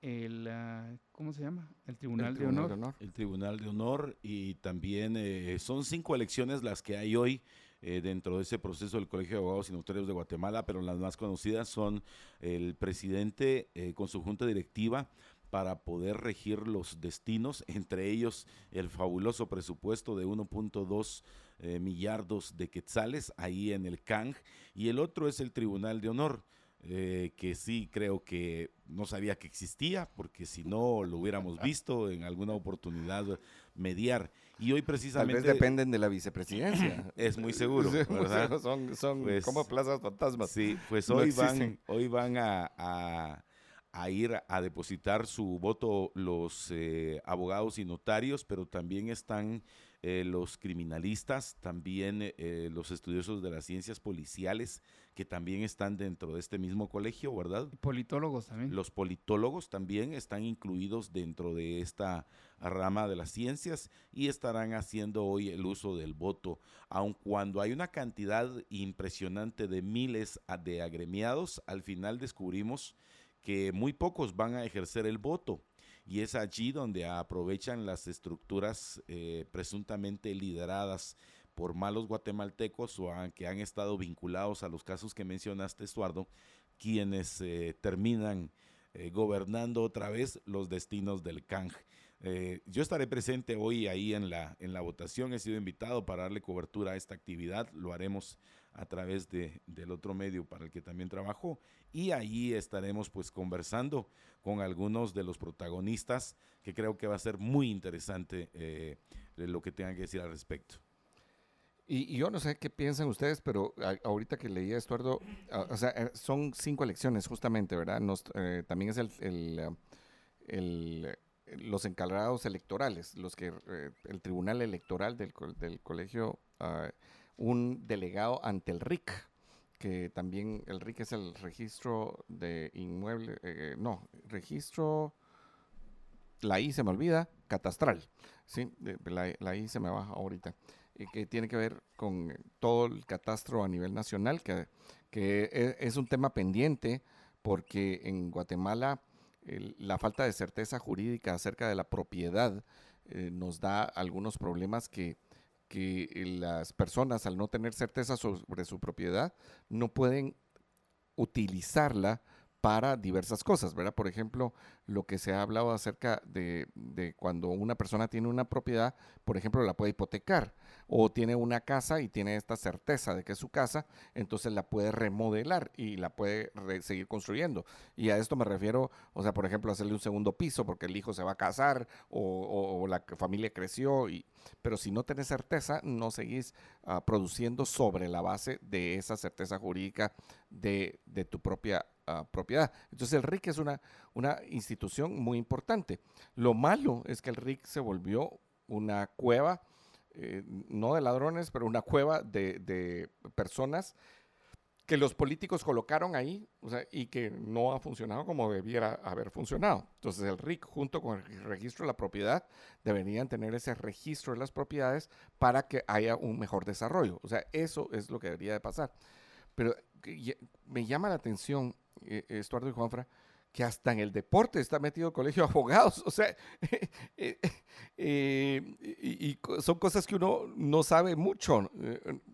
el ah, ¿cómo se llama? El Tribunal, de, honor. El Tribunal de Honor y también eh, son cinco elecciones las que hay hoy eh, dentro de ese proceso del Colegio de Abogados y Notarios de Guatemala, pero las más conocidas son el presidente con su junta directiva, para poder regir los destinos, *laughs* entre ellos el fabuloso presupuesto de 1.2 eh, millardos de quetzales ahí en el CANG, y el otro es el Tribunal de Honor. Eh, que sí creo que no sabía que existía, porque si no lo hubiéramos visto en alguna oportunidad mediar. Y hoy precisamente... Tal vez dependen de la vicepresidencia. *clears throat* es muy *laughs* seguro, *laughs* son son pues como plazas fantasmas. Sí, pues hoy van, hoy van a a ir a depositar su voto los eh, abogados y notarios, pero también están eh, los criminalistas, también eh, los estudiosos de las ciencias policiales, que también están dentro de este mismo colegio, ¿verdad? Politólogos también. Los politólogos también están incluidos dentro de esta rama de las ciencias y estarán haciendo hoy el uso del voto, aun cuando hay una cantidad impresionante de miles de agremiados, al final descubrimos que muy pocos van a ejercer el voto. Y es allí donde aprovechan las estructuras eh, presuntamente lideradas por malos guatemaltecos o que han estado vinculados a los casos que mencionaste, Estuardo, quienes eh, terminan eh, gobernando otra vez los destinos del CANG. yo estaré presente hoy ahí en la, en la votación, he sido invitado para darle cobertura a esta actividad, lo haremos a través de, del otro medio para el que también trabajo y ahí estaremos pues conversando con algunos de los protagonistas que creo que va a ser muy interesante eh, lo que tengan que decir al respecto. Y, yo no sé qué piensan ustedes, pero ahorita que leía Estuardo, o sea, eh, son cinco elecciones justamente, ¿verdad? Eh, también es el, el, los encargados electorales, los que el tribunal electoral del, del colegio ah, un delegado ante el RIC, que también el RIC es el registro de inmueble, eh, no, registro, la I se me olvida, catastral, ¿sí? La, I se me baja ahorita, y que tiene que ver con todo el catastro a nivel nacional, que, que e, es, un tema pendiente porque en Guatemala la falta de certeza jurídica acerca de la propiedad eh, nos da algunos problemas que que las personas al no tener certeza sobre su propiedad no pueden utilizarla para diversas cosas, ¿verdad? Por ejemplo, lo que se ha hablado acerca de, cuando una persona tiene una propiedad, por ejemplo, la puede hipotecar o tiene una casa y tiene esta certeza de que es su casa, entonces la puede remodelar y la puede seguir construyendo. Y a esto me refiero, o sea, por ejemplo, hacerle un segundo piso porque el hijo se va a casar o, la familia creció, y, pero si no tenés certeza, no seguís ah, produciendo sobre la base de esa certeza jurídica de, de tu propia propiedad. Entonces el RIC es una, una institución muy importante. Lo malo es que el RIC se volvió una cueva, eh, no de ladrones, pero una cueva de, personas que los políticos colocaron ahí y que no ha funcionado como debiera haber funcionado. Entonces el RIC junto con el registro de la propiedad deberían tener ese registro de las propiedades para que haya un mejor desarrollo. O sea, eso es lo que debería de pasar. Pero me llama la atención eh, Estuardo y Juanfra, que hasta en el deporte está metido el colegio de abogados. *laughs* O sea, *laughs* eh, eh, y, son cosas que uno no sabe mucho,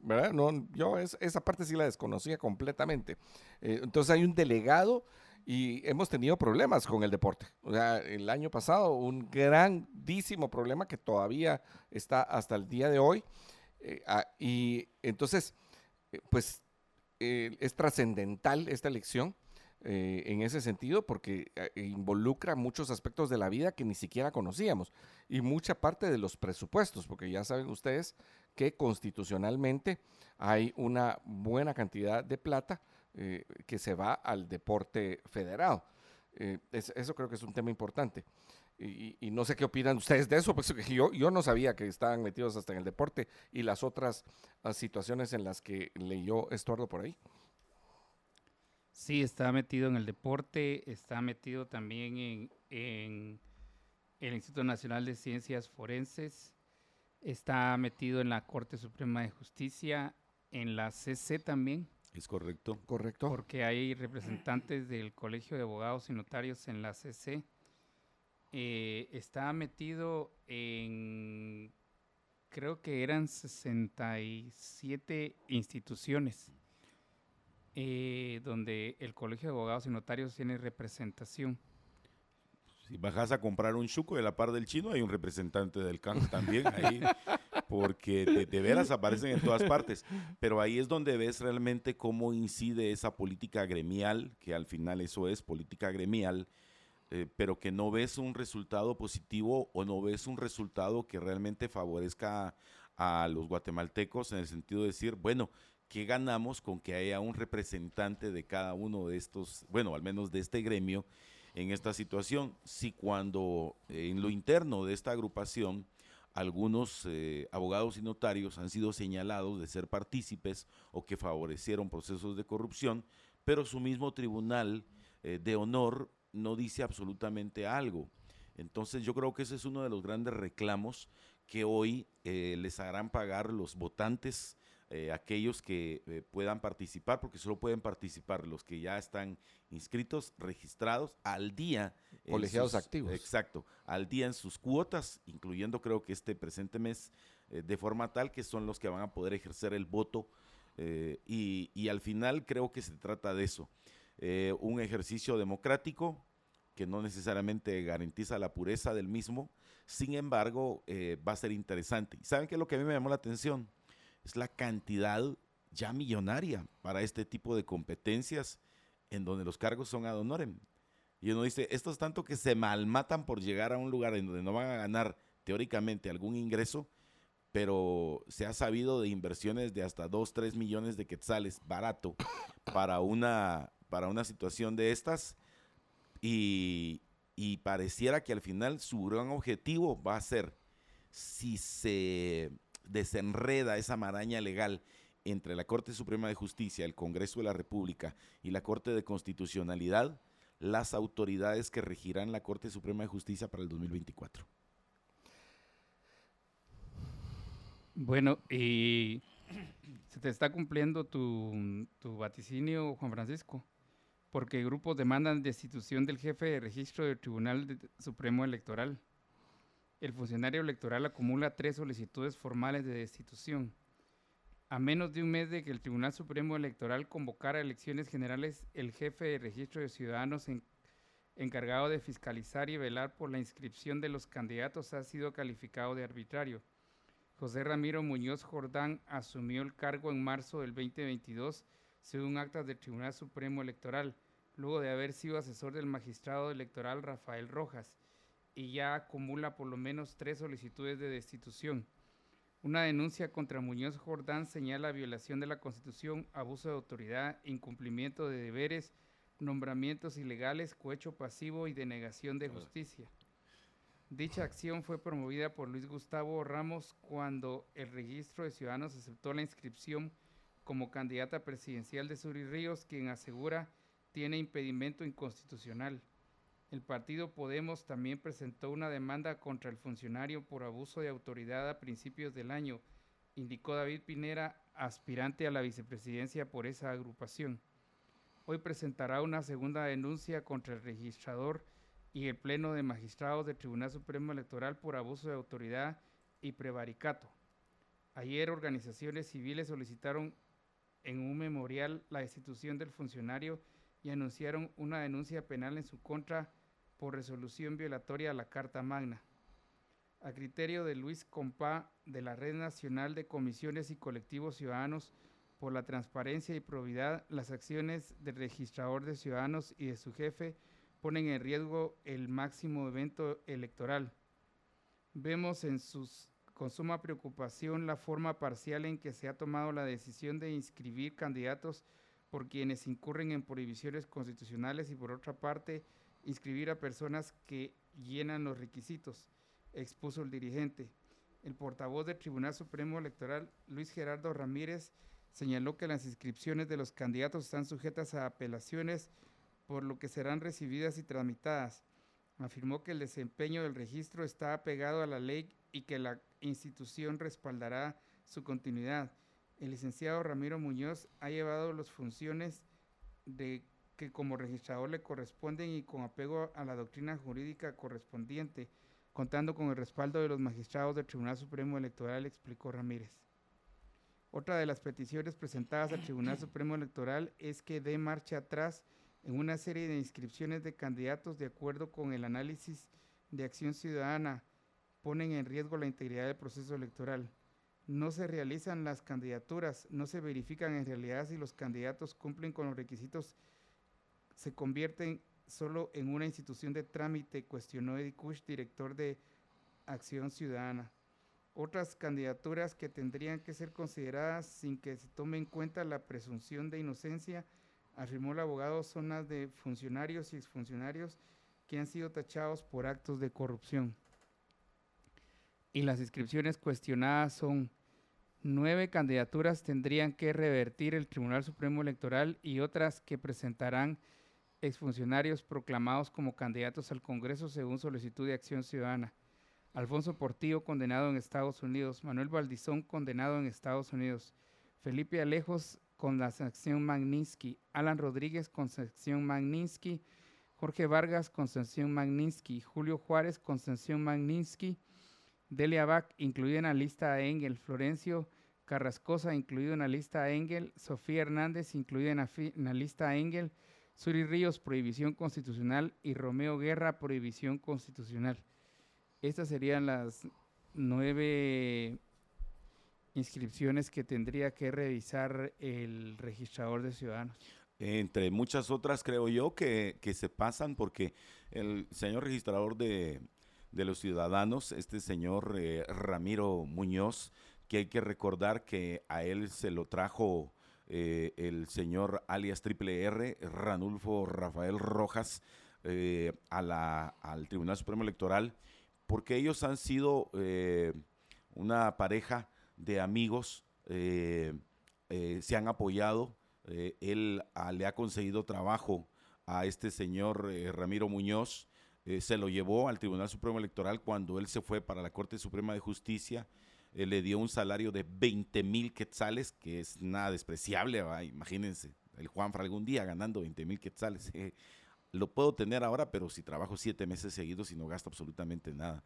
¿verdad? No, yo esa parte sí la desconocía completamente. entonces hay un delegado y hemos tenido problemas con el deporte. O sea, el año pasado un grandísimo problema que todavía está hasta el día de hoy. Ah, y entonces, pues es trascendental esta elección eh, en ese sentido porque eh, involucra muchos aspectos de la vida que ni siquiera conocíamos y mucha parte de los presupuestos, porque ya saben ustedes que constitucionalmente hay una buena cantidad de plata eh, que se va al deporte federado. eso creo que es un tema importante. Y, no sé qué opinan ustedes de eso, porque yo, yo no sabía que estaban metidos hasta en el deporte y las otras ah, situaciones en las que leyó Estuardo por ahí. Sí, está metido en el deporte, está metido también en, el Instituto Nacional de Ciencias Forenses, está metido en la Corte Suprema de Justicia, en la CC también. Es correcto. Correcto. Porque hay representantes del Colegio de Abogados y Notarios en la CC. Eh, está metido en, creo que eran 67 instituciones eh, donde el Colegio de Abogados y Notarios tiene representación. Si bajas a comprar un chuco de la par del chino, hay un representante del CAN también ahí, porque de, veras aparecen en todas partes. Pero ahí es donde ves realmente cómo incide esa política gremial, que al final eso es política gremial, eh, pero que no ves un resultado positivo o no ves un resultado que realmente favorezca a los guatemaltecos en el sentido de decir, bueno, ¿qué ganamos con que haya un representante de cada uno de estos, bueno, al menos de este gremio, en esta situación. Si cuando en lo interno de esta agrupación algunos eh, abogados y notarios han sido señalados de ser partícipes o que favorecieron procesos de corrupción, pero su mismo tribunal eh, de honor no dice absolutamente algo. Entonces yo creo que ese es uno de los grandes reclamos que hoy eh, les harán pagar los votantes eh, aquellos que eh, puedan participar, porque solo pueden participar los que ya están inscritos, registrados al día. Colegiados activos. Exacto, al día en sus cuotas, incluyendo creo que este presente mes, eh, de forma tal que son los que van a poder ejercer el voto. Y, y, al final creo que se trata de eso. Un ejercicio democrático que no necesariamente garantiza la pureza del mismo, sin embargo, va a ser interesante. ¿Y saben qué es lo que a mí me llamó la atención? es la cantidad ya millonaria para este tipo de competencias en donde los cargos son ad honorem. Y uno dice, esto es tanto que se malmatan por llegar a un lugar en donde no van a ganar teóricamente algún ingreso, pero se ha sabido de inversiones de hasta 2, 3 millones de quetzales barato para una, para una situación de estas. Y, pareciera que al final su gran objetivo va a ser, si se desenreda esa maraña legal entre la Corte Suprema de Justicia, el Congreso de la República y la Corte de Constitucionalidad, las autoridades que regirán la Corte Suprema de Justicia para el 2024. Bueno, y se te está cumpliendo tu, tu vaticinio, Juan Francisco, porque grupos demandan destitución del jefe de registro del Tribunal Supremo Electoral el funcionario electoral acumula tres solicitudes formales de destitución. A menos de un mes de que el Tribunal Supremo Electoral convocara elecciones generales, el jefe de registro de ciudadanos encargado de fiscalizar y velar por la inscripción de los candidatos ha sido calificado de arbitrario. José Ramiro Muñoz Jordán asumió el cargo en marzo del 2022 según actas del Tribunal Supremo Electoral, luego de haber sido asesor del magistrado electoral Rafael Rojas y ya acumula por lo menos tres solicitudes de destitución. Una denuncia contra Muñoz Jordán señala violación de la Constitución, abuso de autoridad, incumplimiento de deberes, nombramientos ilegales, cohecho pasivo y denegación de justicia. Dicha acción fue promovida por Luis Gustavo Ramos cuando el registro de ciudadanos aceptó la inscripción como candidata presidencial de Suri Ríos, quien asegura tiene impedimento inconstitucional. El partido Podemos también presentó una demanda contra el funcionario por abuso de autoridad a principios del año, indicó David Pinera, aspirante a la vicepresidencia por esa agrupación. Hoy presentará una segunda denuncia contra el registrador y el Pleno de Magistrados del Tribunal Supremo Electoral por abuso de autoridad y prevaricato. Ayer organizaciones civiles solicitaron en un memorial la destitución del funcionario y anunciaron una denuncia penal en su contra por resolución violatoria a la Carta Magna. A criterio de Luis Compá de la Red Nacional de Comisiones y Colectivos Ciudadanos por la Transparencia y Probidad, las acciones del registrador de ciudadanos y de su jefe ponen en riesgo el máximo evento electoral. Vemos en sus, con suma preocupación la forma parcial en que se ha tomado la decisión de inscribir candidatos por quienes incurren en prohibiciones constitucionales y por otra parte inscribir a personas que llenan los requisitos, expuso el dirigente. El portavoz del Tribunal Supremo Electoral, Luis Gerardo Ramírez, señaló que las inscripciones de los candidatos están sujetas a apelaciones, por lo que serán recibidas y tramitadas. Afirmó que el desempeño del registro está apegado a la ley y que la institución respaldará su continuidad. El licenciado Ramiro Muñoz ha llevado las funciones de que como registrador le corresponden y con apego a la doctrina jurídica correspondiente, contando con el respaldo de los magistrados del Tribunal Supremo Electoral, explicó Ramírez. Otra de las peticiones presentadas al Tribunal Supremo Electoral es que dé marcha atrás en una serie de inscripciones de candidatos de acuerdo con el análisis de acción ciudadana, ponen en riesgo la integridad del proceso electoral. No se realizan las candidaturas, no se verifican en realidad si los candidatos cumplen con los requisitos se convierten solo en una institución de trámite, cuestionó Eddie Kush, director de Acción Ciudadana. Otras candidaturas que tendrían que ser consideradas sin que se tome en cuenta la presunción de inocencia, afirmó el abogado, son las de funcionarios y exfuncionarios que han sido tachados por actos de corrupción. Y las inscripciones cuestionadas son nueve candidaturas tendrían que revertir el Tribunal Supremo Electoral y otras que presentarán exfuncionarios proclamados como candidatos al Congreso según solicitud de acción ciudadana. Alfonso Portillo, condenado en Estados Unidos. Manuel Valdizón, condenado en Estados Unidos. Felipe Alejos, con la sanción Magnitsky. Alan Rodríguez, con sanción Magnitsky. Jorge Vargas, con sanción Magnitsky. Julio Juárez, con sanción Magnitsky. Delia Bach, incluida en la lista a Engel. Florencio Carrascosa, incluido en la lista a Engel. Sofía Hernández, incluida en la, lista a Engel. Suri Ríos, prohibición constitucional. Y Romeo Guerra, prohibición constitucional. Estas serían las nueve inscripciones que tendría que revisar el registrador de ciudadanos. Entre muchas otras, creo yo, que, se pasan porque el señor registrador de, los ciudadanos, este señor eh, Ramiro Muñoz, que hay que recordar que a él se lo trajo eh, el señor alias Triple R, Ranulfo Rafael Rojas, eh, a la, al Tribunal Supremo Electoral, porque ellos han sido una pareja de amigos se han apoyado. Él ah, le ha conseguido trabajo a este señor Ramiro Muñoz. Se lo llevó al Tribunal Supremo Electoral cuando él se fue para la Corte Suprema de Justicia. le dio un salario de 20 mil quetzales, que es nada despreciable. Imagínense, el Juanfra algún día ganando 20 mil quetzales. *laughs* lo puedo tener ahora, pero si trabajo siete meses seguidos y no gasto absolutamente nada.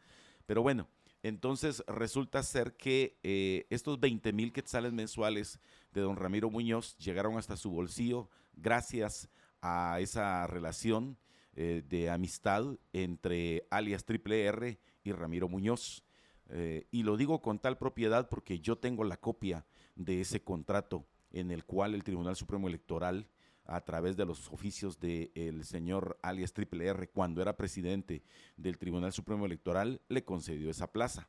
Pero bueno, entonces resulta ser que eh, estos 20 mil quetzales mensuales de don Ramiro Muñoz llegaron hasta su bolsillo gracias a esa relación eh, de amistad entre alias Triple R y Ramiro Muñoz. Eh, y lo digo con tal propiedad porque yo tengo la copia de ese contrato en el cual el Tribunal Supremo Electoral a través de los oficios del señor alias Triple R cuando era presidente del Tribunal Supremo Electoral, le concedió esa plaza.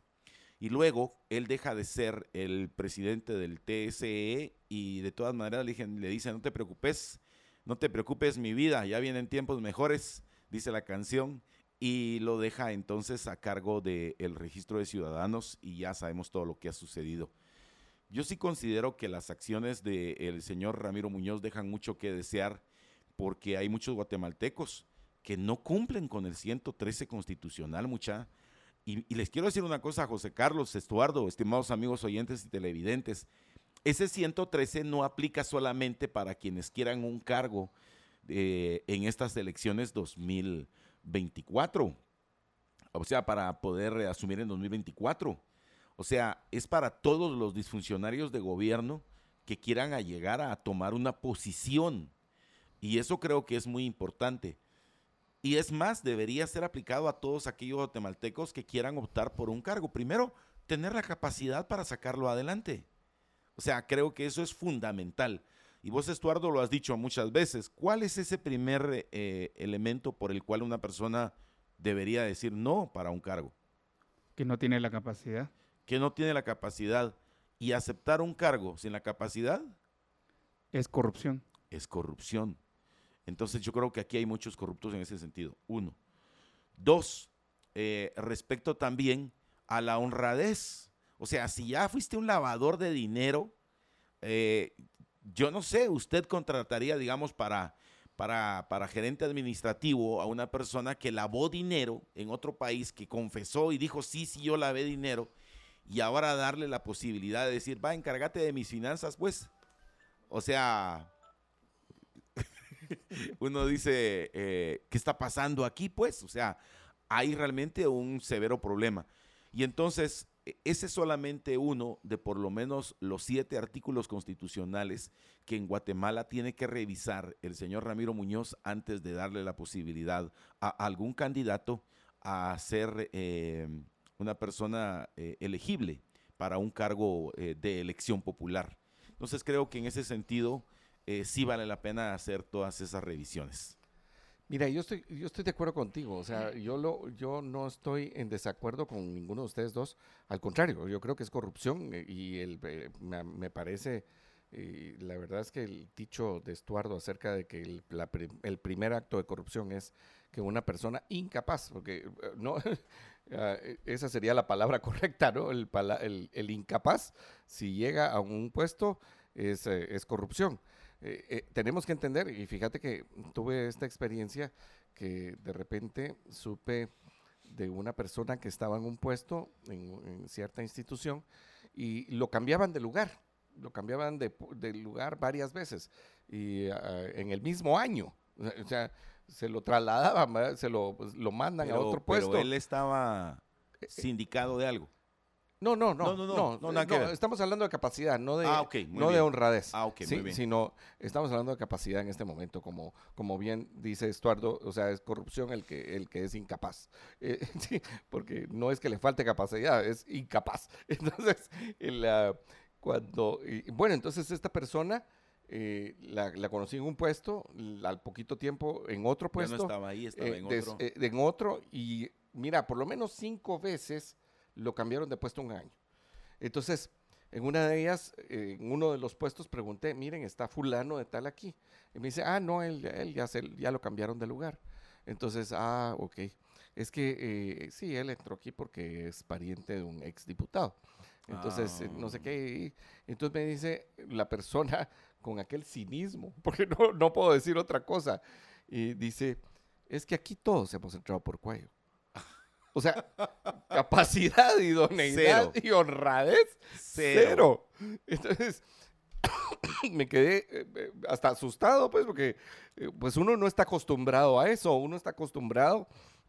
Y luego él deja de ser el presidente del TSE y de todas maneras le, le dice, no te preocupes, no te preocupes mi vida, ya vienen tiempos mejores, dice la canción, y lo deja entonces a cargo del registro de ciudadanos y ya sabemos todo lo que ha sucedido. Yo sí considero que las acciones del señor Ramiro Muñoz dejan mucho que desear porque hay muchos guatemaltecos que no cumplen con el 113 constitucional, mucha. Y, les quiero decir una cosa, José Carlos, Estuardo, estimados amigos oyentes y televidentes. Ese 113 no aplica solamente para quienes quieran un cargo eh, en estas elecciones 2024. O sea, para poder asumir en 2024 o sea, es para todos los disfuncionarios de gobierno que quieran llegar a tomar una posición. Y eso creo que es muy importante. Y es más, debería ser aplicado a todos aquellos guatemaltecos que quieran optar por un cargo. Primero, tener la capacidad para sacarlo adelante. O sea, creo que eso es fundamental. Y vos, Estuardo, lo has dicho muchas veces. ¿Cuál es ese primer eh, elemento por el cual una persona debería decir no para un cargo? Que no tiene la capacidad que no tiene la capacidad y aceptar un cargo sin la capacidad es corrupción. Es corrupción. Entonces yo creo que aquí hay muchos corruptos en ese sentido. Uno. Dos, eh, respecto también a la honradez. O sea, si ya fuiste un lavador de dinero, eh, yo no sé, usted contrataría, digamos, para, para, para gerente administrativo a una persona que lavó dinero en otro país, que confesó y dijo, sí, sí, yo lavé dinero y ahora darle la posibilidad de decir, va, encárgate de mis finanzas, pues. O sea, *laughs* uno dice, eh, ¿qué está pasando aquí, pues? O sea, hay realmente un severo problema. Y entonces, ese es solamente uno de por lo menos los siete artículos constitucionales que en Guatemala tiene que revisar el señor Ramiro Muñoz antes de darle la posibilidad a algún candidato a ser... Eh, una persona eh, elegible para un cargo eh, de elección popular. Entonces creo que en ese sentido eh, sí vale la pena hacer todas esas revisiones. Mira, yo estoy, yo estoy de acuerdo contigo, o sea, yo, lo, yo no estoy en desacuerdo con ninguno de ustedes dos, al contrario, yo creo que es corrupción y el, me, parece Y la verdad es que el dicho de Estuardo acerca de que el, el primer acto de corrupción es que una persona incapaz, porque eh, no, *laughs* ah, esa sería la palabra *laughs* correcta, ¿no? El, el, incapaz, si llega a un puesto, es, eh, es corrupción. Eh, tenemos que entender, y fíjate que tuve esta experiencia que de repente supe de una persona que estaba en un puesto en, cierta institución y lo cambiaban de lugar, lo cambiaban de, lugar varias veces y ah, en el mismo año. O sea, se lo trasladaban, se lo, pues, lo mandan a otro puesto. Pero él estaba eh, eh, sindicado de algo. No, no, no, no, no, no, no, estamos hablando de capacidad, no de, ah, no de honradez. Ah, ok, muy bien. Sino estamos hablando de capacidad en este momento, como, como bien dice Estuardo, o sea, es corrupción el que, el que es incapaz. Eh, *laughs* sí, porque no es que le falte capacidad, es incapaz. *laughs* Entonces, el, cuando, bueno, entonces esta persona eh, la, conocí en un puesto, al poquito tiempo en otro puesto. no estaba ahí, estaba eh, en otro. Eh, en otro, y mira, por lo menos cinco veces lo cambiaron de puesto un año. Entonces, en una de ellas, en uno de los puestos, pregunté, miren, está fulano de tal aquí. Y me dice, ah, no, él, ya, se, ya lo cambiaron de lugar. Entonces, ah, ok. Es que sí, él entró aquí porque es pariente de un exdiputado. Entonces, no sé ah. qué. Entonces me dice la persona *laughs* con aquel cinismo, *laughs* porque no, no puedo decir otra cosa. Y dice, es que aquí todos hemos entrado por cuello. O sea, capacidad, idoneidad y honradez, cero. Entonces, *coughs* me quedé eh, eh, hasta asustado, pues, porque eh, pues uno no está acostumbrado a eso, uno está acostumbrado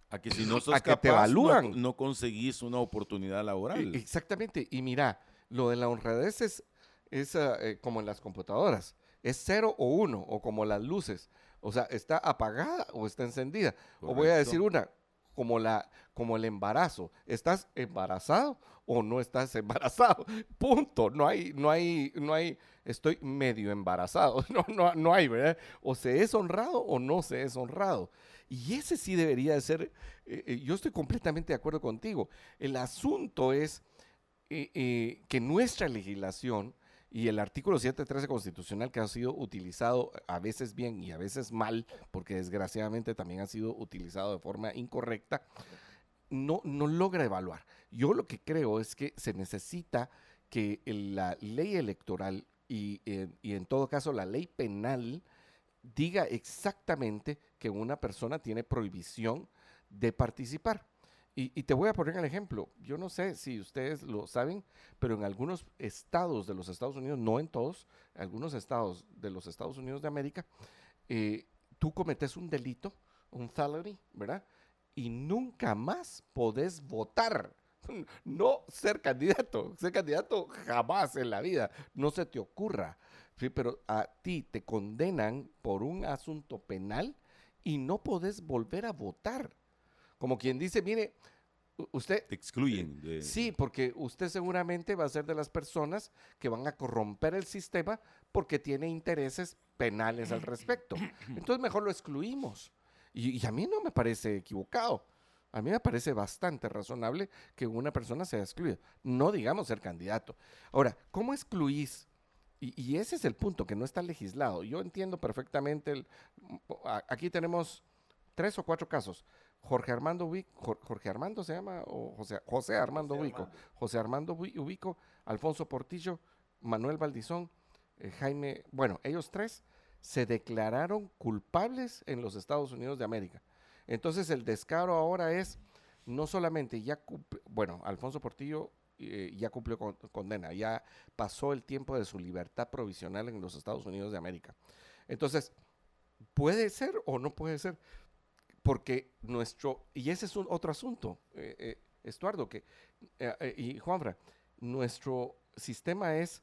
a que si no sos capaz, te evalúan. No, no, conseguís una oportunidad laboral. E, exactamente. Y mira, lo de la honradez es es eh, como en las computadoras. Es cero o uno, o como las luces. O sea, está apagada o está encendida. O voy a decir una, como, la, como el embarazo. ¿Estás embarazado o no estás embarazado? *laughs* Punto. No hay, no hay, no hay, estoy medio embarazado. *laughs* No, no, no hay, ¿verdad? O se es honrado o no se es honrado. Y ese sí debería de ser, eh, eh, yo estoy completamente de acuerdo contigo. El asunto es que nuestra legislación, y el artículo 713 constitucional que ha sido utilizado a veces bien y a veces mal, porque desgraciadamente también ha sido utilizado de forma incorrecta, no, no logra evaluar. Yo lo que creo es que se necesita que la ley electoral y, eh, y en todo caso la ley penal diga exactamente que una persona tiene prohibición de participar. Y, te voy a poner el ejemplo. Yo no sé si ustedes lo saben, pero en algunos estados de los Estados Unidos, no en todos, algunos estados de los Estados Unidos de América, eh, tú cometes un delito, un felony, ¿verdad? Y nunca más podés votar. *laughs* No ser candidato. Ser candidato jamás en la vida. No se te ocurra. Sí, pero a ti te condenan por un asunto penal y no podés volver a votar. Como quien dice, mire, usted... Te excluyen. Sí, porque usted seguramente va a ser de las personas que van a corromper el sistema porque tiene intereses penales al respecto. *clears throat* Entonces mejor lo excluimos. Y, a mí no me parece equivocado. A mí me parece bastante razonable que una persona sea excluida. No digamos ser candidato. Ahora, ¿cómo excluís? Y, y, ese es el punto, que no está legislado. Yo entiendo perfectamente, el, aquí tenemos tres o cuatro casos. Jorge Armando Ubico, Jorge Armando se llama, o José, José Armando Ubico, José Armando Ubico, Alfonso Portillo, Manuel Valdizón, eh, Jaime, bueno, ellos tres se declararon culpables en los Estados Unidos de América. Entonces el descaro ahora es, no solamente ya, bueno, Alfonso Portillo eh, ya cumplió condena, ya pasó el tiempo de su libertad provisional en los Estados Unidos de América. Entonces, puede ser o no puede ser porque nuestro, y ese es un otro asunto, eh, eh, Estuardo, que, eh, y Juanfra, nuestro sistema es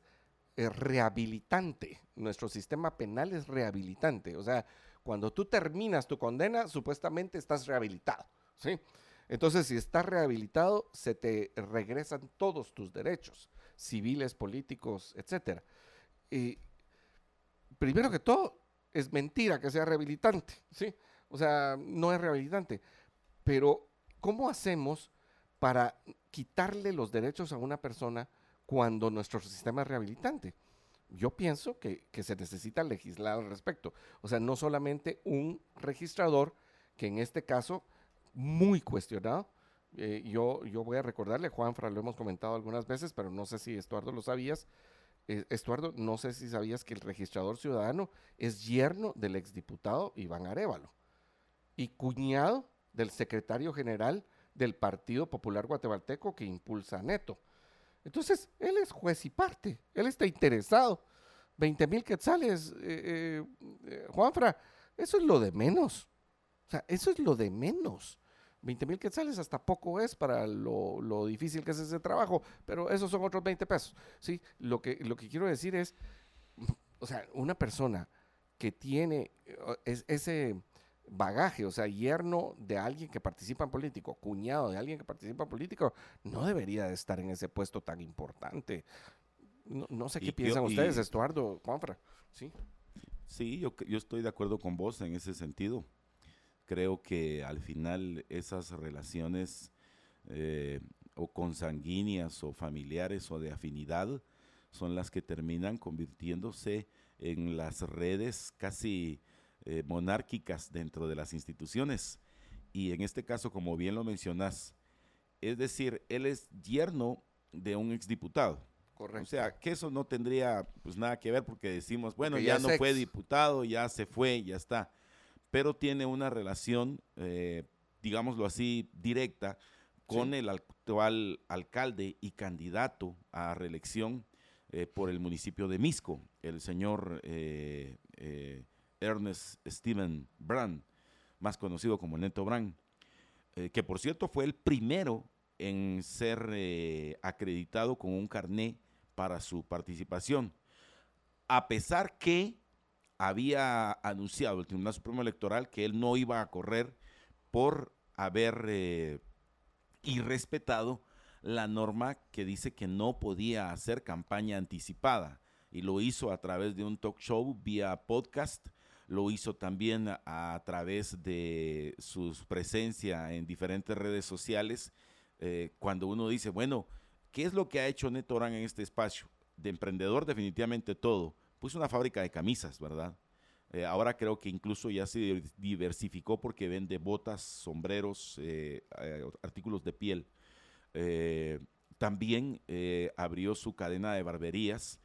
rehabilitante, nuestro sistema penal es rehabilitante, o sea, cuando tú terminas tu condena, supuestamente estás rehabilitado, ¿sí? Entonces, si estás rehabilitado, se te regresan todos tus derechos, civiles, políticos, etc. Y primero que todo, es mentira que sea rehabilitante, ¿sí? O sea, no es rehabilitante. Pero, ¿cómo hacemos para quitarle los derechos a una persona cuando nuestro sistema es rehabilitante? yo pienso que, que, se necesita legislar al respecto. O sea, no solamente un registrador, que en este caso, muy cuestionado, eh, yo, yo voy a recordarle, Juanfra, lo hemos comentado algunas veces, pero no sé si Estuardo lo sabías. Eh, Estuardo, no sé si sabías que el registrador ciudadano es yerno del exdiputado Iván Arevalo y cuñado del secretario general del Partido Popular Guatemalteco que impulsa a Neto. Entonces, él es juez y parte, él está interesado. 20 mil quetzales, eh, Juanfra, eso es lo de menos. O sea, eso es lo de menos. 20 mil quetzales hasta poco es para lo, difícil que es ese trabajo, pero esos son otros 20 pesos. ¿sí? Lo, que, lo que quiero decir es, o sea, una persona que tiene eh, ese bagaje, o sea, yerno de alguien que participa en político, cuñado de alguien que participa en político, no debería de estar en ese puesto tan importante. No, sé qué piensan ustedes, Estuardo, Juanfra. Sí, sí yo, yo estoy de acuerdo con vos en ese sentido creo que al final esas relaciones eh, o consanguíneas o familiares o de afinidad son las que terminan convirtiéndose en las redes casi eh, monárquicas dentro de las instituciones. Y en este caso, como bien lo mencionás, es decir, él es yerno de un exdiputado. Correcto. O sea, que eso no tendría pues nada que ver porque decimos, bueno, ya, no fue diputado, ya se fue, ya está pero tiene una relación, eh, digámoslo así, directa con el actual alcalde y candidato a reelección eh, por el municipio de Misco, el señor eh, Ernest Steven Brand, más conocido como Neto Brand, que por cierto fue el primero en ser acreditado con un carné para su participación. A pesar que había anunciado el Tribunal Supremo Electoral que él no iba a correr por haber eh, irrespetado la norma que dice que no podía hacer campaña anticipada y lo hizo a través de un talk show vía podcast, lo hizo también a, través de su presencia en diferentes redes sociales. Eh, cuando uno dice, bueno, ¿qué es lo que ha hecho Neto Orán en este espacio? De emprendedor definitivamente todo, puso una fábrica de camisas, ¿verdad? Eh, ahora creo que incluso ya se diversificó porque vende botas, sombreros, eh, artículos de piel. también abrió su cadena de barberías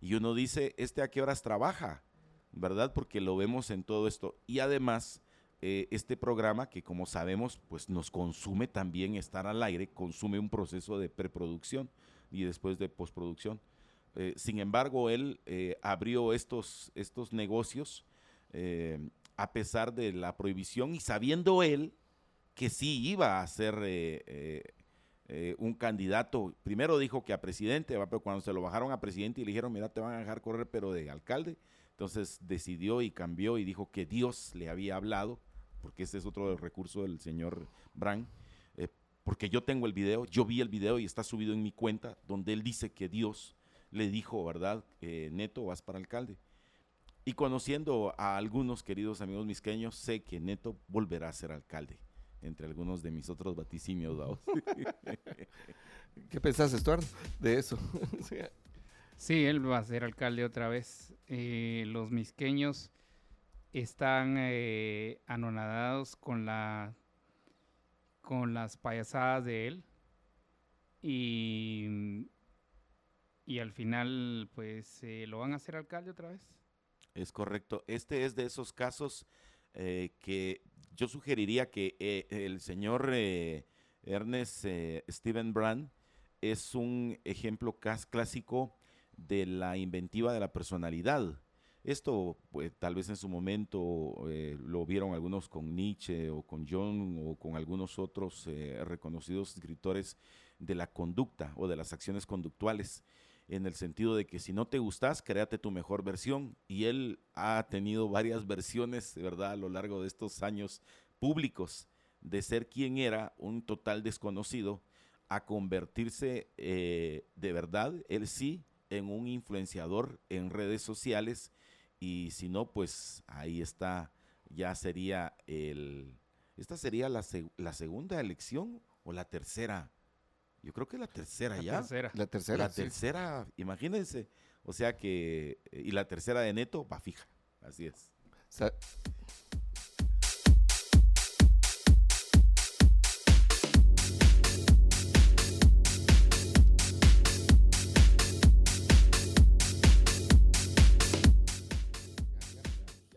y uno dice, ¿este a qué horas trabaja? ¿Verdad? Porque lo vemos en todo esto. Y además, este programa que como sabemos, pues nos consume también estar al aire, consume un proceso de preproducción y después de postproducción. Eh, sin embargo, él eh, abrió estos, estos negocios eh, a pesar de la prohibición y sabiendo él que sí iba a ser un candidato. Primero dijo que a presidente, pero cuando se lo bajaron a presidente y le dijeron, mira, te van a dejar correr, pero de alcalde, entonces decidió y cambió y dijo que Dios le había hablado, porque ese es otro recurso del señor Brand porque yo tengo el video, yo vi el video y está subido en mi cuenta, donde él dice que Dios le dijo, ¿verdad? Neto, vas para alcalde. Y conociendo a algunos queridos amigos misqueños, sé que Neto volverá a ser alcalde, entre algunos de mis otros vaticinios. *laughs* ¿Qué pensás, Stuart, de eso? *laughs* sí, él va a ser alcalde otra vez. Eh, los misqueños están eh, anonadados con la con las payasadas de él y y al final pues eh, lo van a hacer alcalde otra vez. Es correcto. Este es de esos casos eh, que yo sugeriría que el señor Ernest Steven Brand es un ejemplo clásico de la inventiva de la personalidad. Esto, pues, tal vez en su momento lo vieron algunos con Nietzsche o con Jung o con algunos otros reconocidos escritores de la conducta o de las acciones conductuales en el sentido de que si no te gustas, créate tu mejor versión. Y él ha tenido varias versiones, ¿verdad?, a lo largo de estos años públicos, de ser quien era, un total desconocido, a convertirse eh, de verdad, él sí, en un influenciador en redes sociales. Y si no, pues ahí está, ya sería el... Esta sería la, la segunda elección o la tercera yo creo que la tercera la ya. Tercera. La tercera. La tercera, imagínense. O sea que, eh, y la tercera de neto va fija. Así es.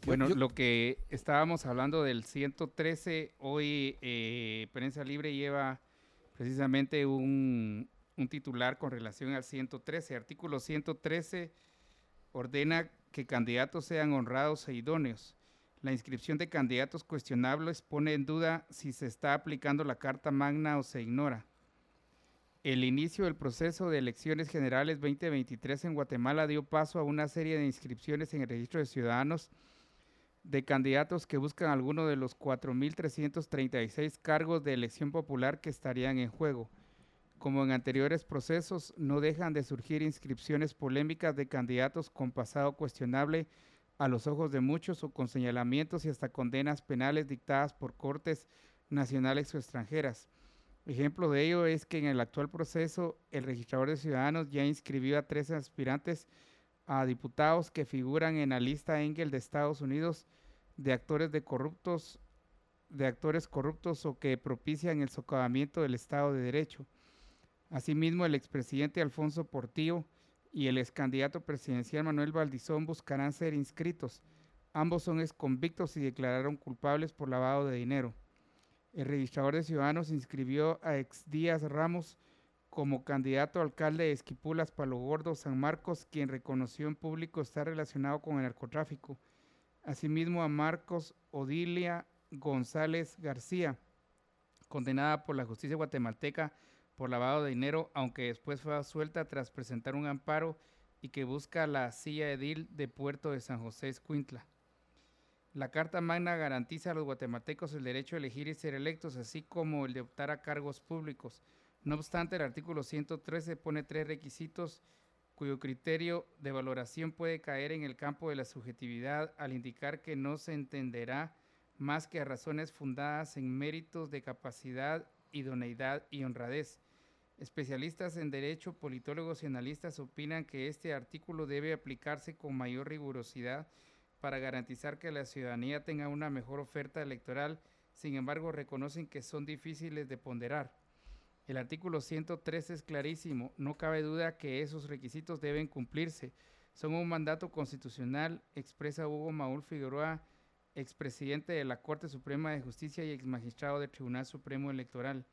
Bueno, lo que estábamos hablando del 113, hoy eh, Prensa Libre lleva precisamente un, un titular con relación al 113. Artículo 113 ordena que candidatos sean honrados e idóneos. La inscripción de candidatos cuestionables pone en duda si se está aplicando la Carta Magna o se ignora. El inicio del proceso de elecciones generales 2023 en Guatemala dio paso a una serie de inscripciones en el registro de ciudadanos de candidatos que buscan alguno de los 4.336 cargos de elección popular que estarían en juego. Como en anteriores procesos, no dejan de surgir inscripciones polémicas de candidatos con pasado cuestionable a los ojos de muchos o con señalamientos y hasta condenas penales dictadas por cortes nacionales o extranjeras. Ejemplo de ello es que en el actual proceso el registrador de ciudadanos ya inscribió a tres aspirantes a diputados que figuran en la lista Engel de Estados Unidos de actores corruptos de actores corruptos o que propician el socavamiento del Estado de Derecho. Asimismo, el expresidente Alfonso Portillo y el excandidato presidencial Manuel Valdizón buscarán ser inscritos. Ambos son exconvictos y declararon culpables por lavado de dinero. El registrador de ciudadanos inscribió a ex Díaz Ramos como candidato alcalde de Esquipulas, Palo Gordo, San Marcos, quien reconoció en público estar relacionado con el narcotráfico. Asimismo a Marcos Odilia González García, condenada por la justicia guatemalteca por lavado de dinero, aunque después fue suelta tras presentar un amparo y que busca la silla edil de Puerto de San José Escuintla. La Carta Magna garantiza a los guatemaltecos el derecho a elegir y ser electos, así como el de optar a cargos públicos. No obstante, el artículo 113 pone tres requisitos cuyo criterio de valoración puede caer en el campo de la subjetividad al indicar que no se entenderá más que a razones fundadas en méritos de capacidad, idoneidad y honradez. Especialistas en derecho, politólogos y analistas opinan que este artículo debe aplicarse con mayor rigurosidad para garantizar que la ciudadanía tenga una mejor oferta electoral, sin embargo reconocen que son difíciles de ponderar. El artículo 113 es clarísimo, no cabe duda que esos requisitos deben cumplirse. Son un mandato constitucional, expresa Hugo Maúl Figueroa, expresidente de la Corte Suprema de Justicia y exmagistrado del Tribunal Supremo Electoral.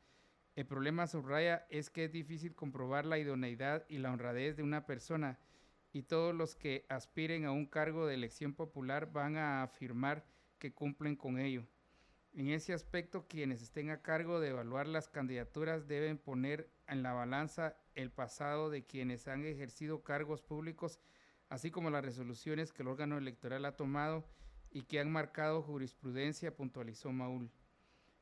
El problema, subraya, es que es difícil comprobar la idoneidad y la honradez de una persona y todos los que aspiren a un cargo de elección popular van a afirmar que cumplen con ello. En ese aspecto, quienes estén a cargo de evaluar las candidaturas deben poner en la balanza el pasado de quienes han ejercido cargos públicos, así como las resoluciones que el órgano electoral ha tomado y que han marcado jurisprudencia, puntualizó Maúl.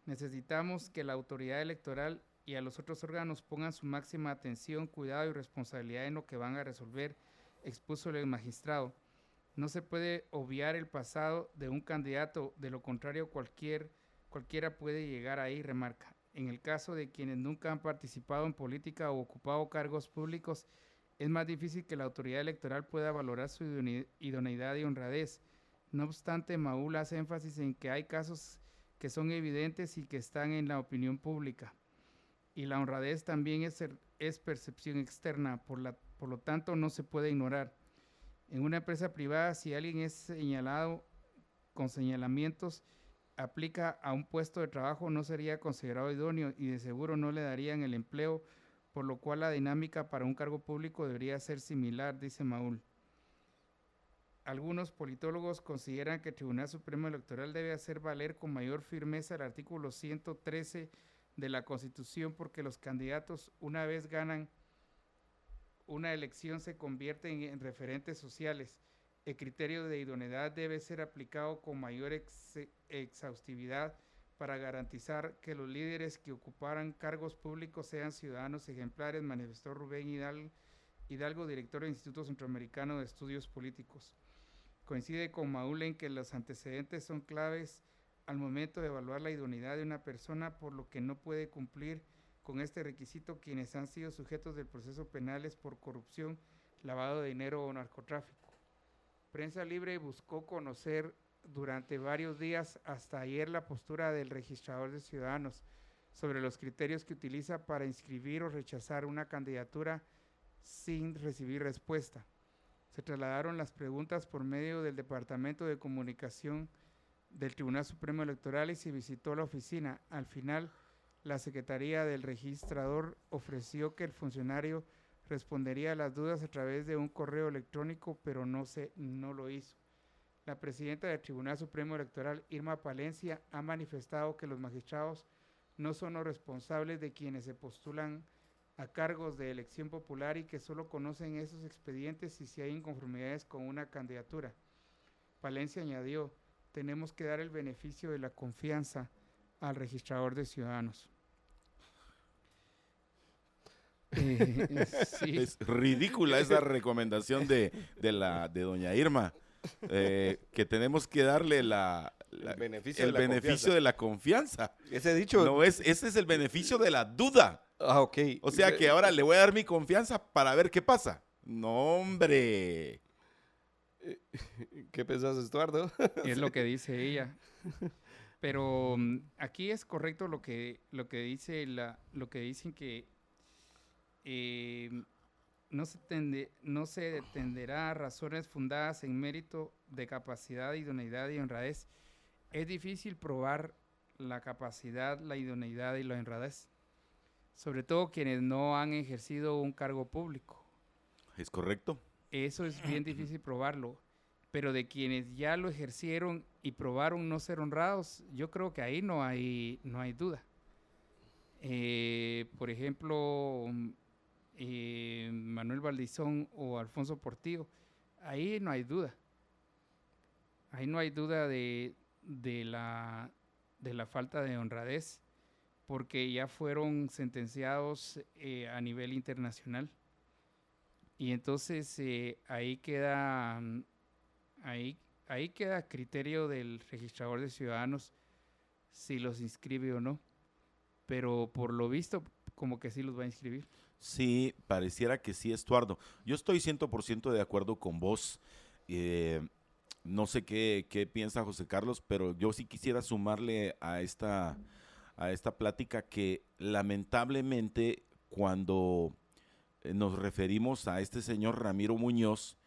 Necesitamos que la autoridad electoral y a los otros órganos pongan su máxima atención, cuidado y responsabilidad en lo que van a resolver, expuso el magistrado. No se puede obviar el pasado de un candidato, de lo contrario cualquier, cualquiera puede llegar ahí, remarca. En el caso de quienes nunca han participado en política o ocupado cargos públicos, es más difícil que la autoridad electoral pueda valorar su idoneidad y honradez. No obstante, Maúl hace énfasis en que hay casos que son evidentes y que están en la opinión pública. Y la honradez también es, percepción externa, por lo tanto no se puede ignorar. En una empresa privada, si alguien es señalado con señalamientos, aplica a un puesto de trabajo, no sería considerado idóneo y de seguro no le darían el empleo, por lo cual la dinámica para un cargo público debería ser similar, dice Maúl. Algunos politólogos consideran que el Tribunal Supremo Electoral debe hacer valer con mayor firmeza el artículo 113 de la Constitución porque los candidatos una vez ganan una elección se convierten en referentes sociales. El criterio de idoneidad debe ser aplicado con mayor exhaustividad para garantizar que los líderes que ocuparan cargos públicos sean ciudadanos ejemplares, manifestó Rubén Hidalgo, Hidalgo director del Instituto Centroamericano de Estudios Políticos. Coincide con Maúl en que los antecedentes son claves al momento de evaluar la idoneidad de una persona, por lo que no puede cumplir con este requisito quienes han sido sujetos del proceso penales por corrupción, lavado de dinero o narcotráfico. Prensa Libre buscó conocer durante varios días hasta ayer la postura del registrador de ciudadanos sobre los criterios que utiliza para inscribir o rechazar una candidatura sin recibir respuesta. Se trasladaron las preguntas por medio del Departamento de Comunicación del Tribunal Supremo Electoral y se visitó la oficina. Al final, la Secretaría del Registrador ofreció que el funcionario respondería a las dudas a través de un correo electrónico, pero no, se, no lo hizo. La presidenta del Tribunal Supremo Electoral, Irma Palencia, ha manifestado que los magistrados no son los responsables de quienes se postulan a cargos de elección popular y que solo conocen esos expedientes y si hay inconformidades con una candidatura. Palencia añadió, tenemos que dar el beneficio de la confianza al registrador de ciudadanos. *laughs* Eh, es ridícula esa *laughs* recomendación de, la, de doña Irma, eh, que tenemos que darle la, el beneficio, de, la beneficio de la confianza. Ese dicho. No, es, ese es el beneficio de la duda. Ah, ok. O sea que ahora le voy a dar mi confianza para ver qué pasa. No, hombre. *laughs* ¿Qué pensás, Estuardo? Es lo que dice ella. Pero mm, aquí es correcto lo que, lo que dice la, lo que dicen que eh, no, se tende, no se detenderá razones fundadas en mérito de capacidad, idoneidad y honradez. Es difícil probar la capacidad, la idoneidad y la honradez, sobre todo quienes no han ejercido un cargo público. ¿Es correcto? Eso es bien difícil probarlo pero de quienes ya lo ejercieron y probaron no ser honrados, yo creo que ahí no hay, no hay duda. Eh, por ejemplo, eh, Manuel Valdizón o Alfonso Portillo, ahí no hay duda. Ahí no hay duda de, la, de la falta de honradez, porque ya fueron sentenciados eh, a nivel internacional. Y entonces ahí queda ahí, ahí queda criterio del registrador de ciudadanos si los inscribe o no. Pero por lo visto, como que sí los va a inscribir. Sí, pareciera que sí, Estuardo. Yo estoy 100% de acuerdo con vos. Eh, no sé qué, qué, piensa José Carlos, pero yo sí quisiera sumarle a esta, a esta plática que lamentablemente cuando nos referimos a este señor Ramiro Muñoz,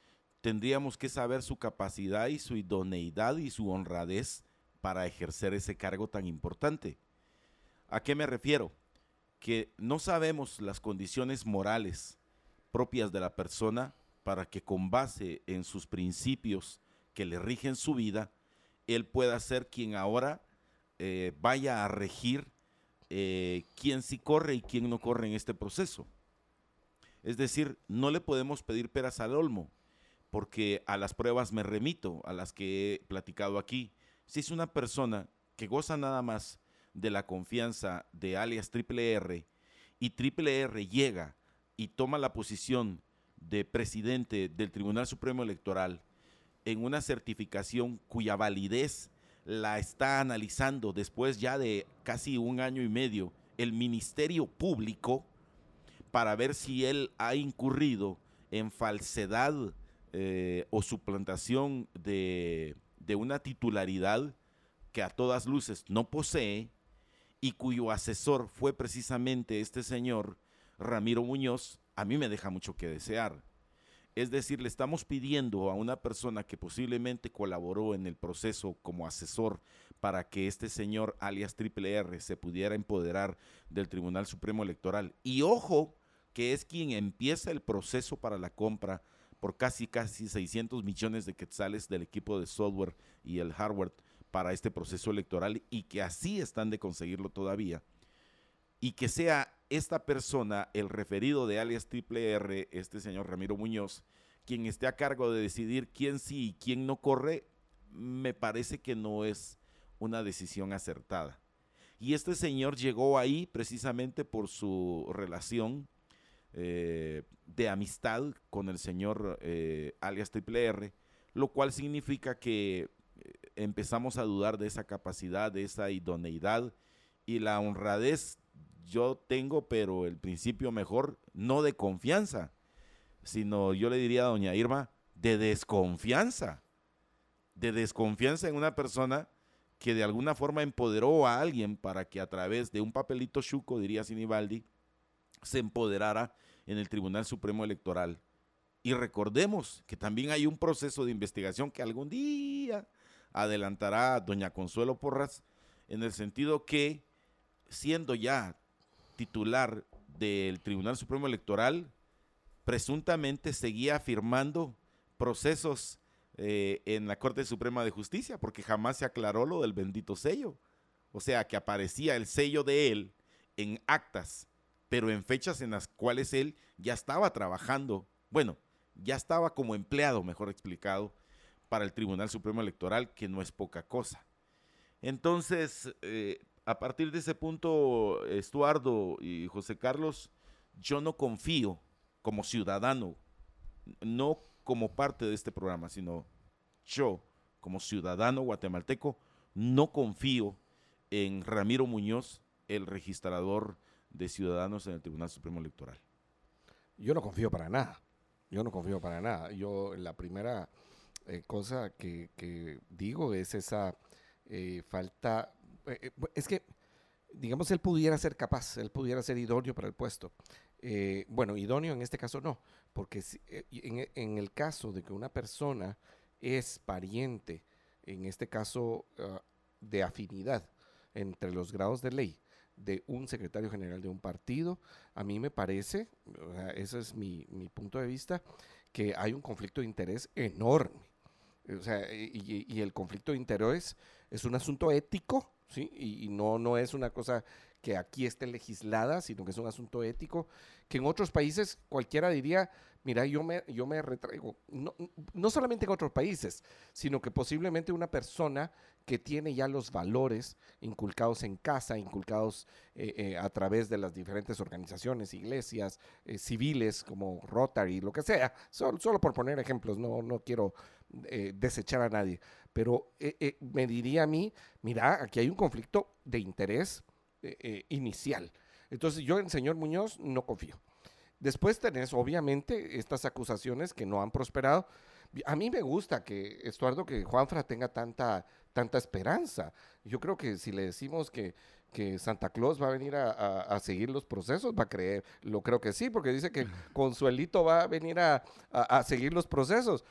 tendríamos que saber su capacidad y su idoneidad y su honradez para ejercer ese cargo tan importante. ¿A qué me refiero? Que no sabemos las condiciones morales propias de la persona para que con base en sus principios que le rigen su vida, él pueda ser quien ahora eh, vaya a regir eh, quién sí corre y quién no corre en este proceso. Es decir, no le podemos pedir peras al olmo, porque a las pruebas me remito, a las que he platicado aquí. Si es una persona que goza nada más de la confianza de alias Triple R y Triple R llega y toma la posición de presidente del Tribunal Supremo Electoral en una certificación cuya validez la está analizando después ya de casi un año y medio el Ministerio Público para ver si él ha incurrido en falsedad eh, o suplantación de, de una titularidad que a todas luces no posee y cuyo asesor fue precisamente este señor Ramiro Muñoz, a mí me deja mucho que desear. Es decir, le estamos pidiendo a una persona que posiblemente colaboró en el proceso como asesor para que este señor alias Triple R se pudiera empoderar del Tribunal Supremo Electoral. Y ojo, que es quien empieza el proceso para la compra por casi, casi 600 millones de quetzales del equipo de software y el hardware para este proceso electoral y que así están de conseguirlo todavía. Y que sea esta persona, el referido de alias Triple R, este señor Ramiro Muñoz, quien esté a cargo de decidir quién sí y quién no corre, me parece que no es una decisión acertada. Y este señor llegó ahí precisamente por su relación eh, de amistad con el señor eh, alias Triple R, lo cual significa que empezamos a dudar de esa capacidad, de esa idoneidad y la honradez yo tengo, pero el principio mejor, no de confianza, sino yo le diría a doña Irma, de desconfianza, de desconfianza en una persona que de alguna forma empoderó a alguien para que a través de un papelito chuco, diría Sinibaldi, se empoderara en el Tribunal Supremo Electoral. Y recordemos que también hay un proceso de investigación que algún día adelantará doña Consuelo Porras, en el sentido que, siendo ya titular del Tribunal Supremo Electoral, presuntamente seguía firmando procesos eh, en la Corte Suprema de Justicia, porque jamás se aclaró lo del bendito sello. O sea, que aparecía el sello de él en actas, pero en fechas en las cuales él ya estaba trabajando, bueno, ya estaba como empleado, mejor explicado, para el Tribunal Supremo Electoral, que no es poca cosa. Entonces, eh, a partir de ese punto, Estuardo y José Carlos, yo no confío como ciudadano, no como parte de este programa, sino yo como ciudadano guatemalteco, no confío en Ramiro Muñoz, el registrador de ciudadanos en el Tribunal Supremo Electoral. Yo no confío para nada, yo no confío para nada. Yo la primera eh, cosa que, digo es esa eh, falta eh, eh, es que, digamos, él pudiera ser capaz, él pudiera ser idóneo para el puesto. Bueno, idóneo en este caso no, porque en, el caso de que una persona es pariente, en este caso ah, de afinidad entre los grados de ley de un secretario general de un partido, a mí me parece, ese es mi, punto de vista, que hay un conflicto de interés enorme. O sea, y, y el conflicto de interés es un asunto ético ¿sí? Y, no, no es una cosa que aquí esté legislada, sino que es un asunto ético, que en otros países cualquiera diría, mira, yo me, yo me retraigo. No, no solamente en otros países, sino que posiblemente una persona que tiene ya los valores inculcados en casa, inculcados eh, eh, a través de las diferentes organizaciones, iglesias, eh, civiles como Rotary, lo que sea, solo, solo por poner ejemplos, no, no quiero desechar a nadie pero eh, eh, me diría a mí, mira, aquí hay un conflicto de interés eh, inicial. Entonces yo en señor Muñoz no confío. Después tenés obviamente estas acusaciones que no han prosperado. A mí me gusta que, Estuardo, que Juanfra tenga tanta, tanta esperanza. Yo creo que si le decimos que que Santa Claus va a venir a, seguir los procesos, va a creer, lo creo que sí, porque dice que *laughs* Consuelito va a venir a, seguir los procesos.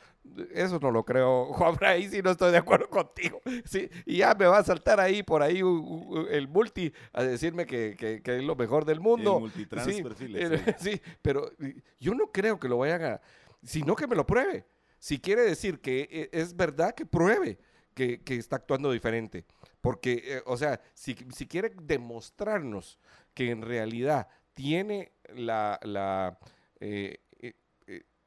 Eso no lo creo, *laughs* Juan ahí sí no estoy de acuerdo contigo. Sí, y ya me va a saltar ahí por ahí el multi a decirme que, es lo mejor del mundo. El sí, *laughs* sí, pero yo no creo que lo vayan a, sino que me lo pruebe. Si quiere decir que eh, es verdad, que pruebe que, está actuando diferente. Porque, eh, o sea, si, quiere demostrarnos que en realidad tiene la, la, eh, eh,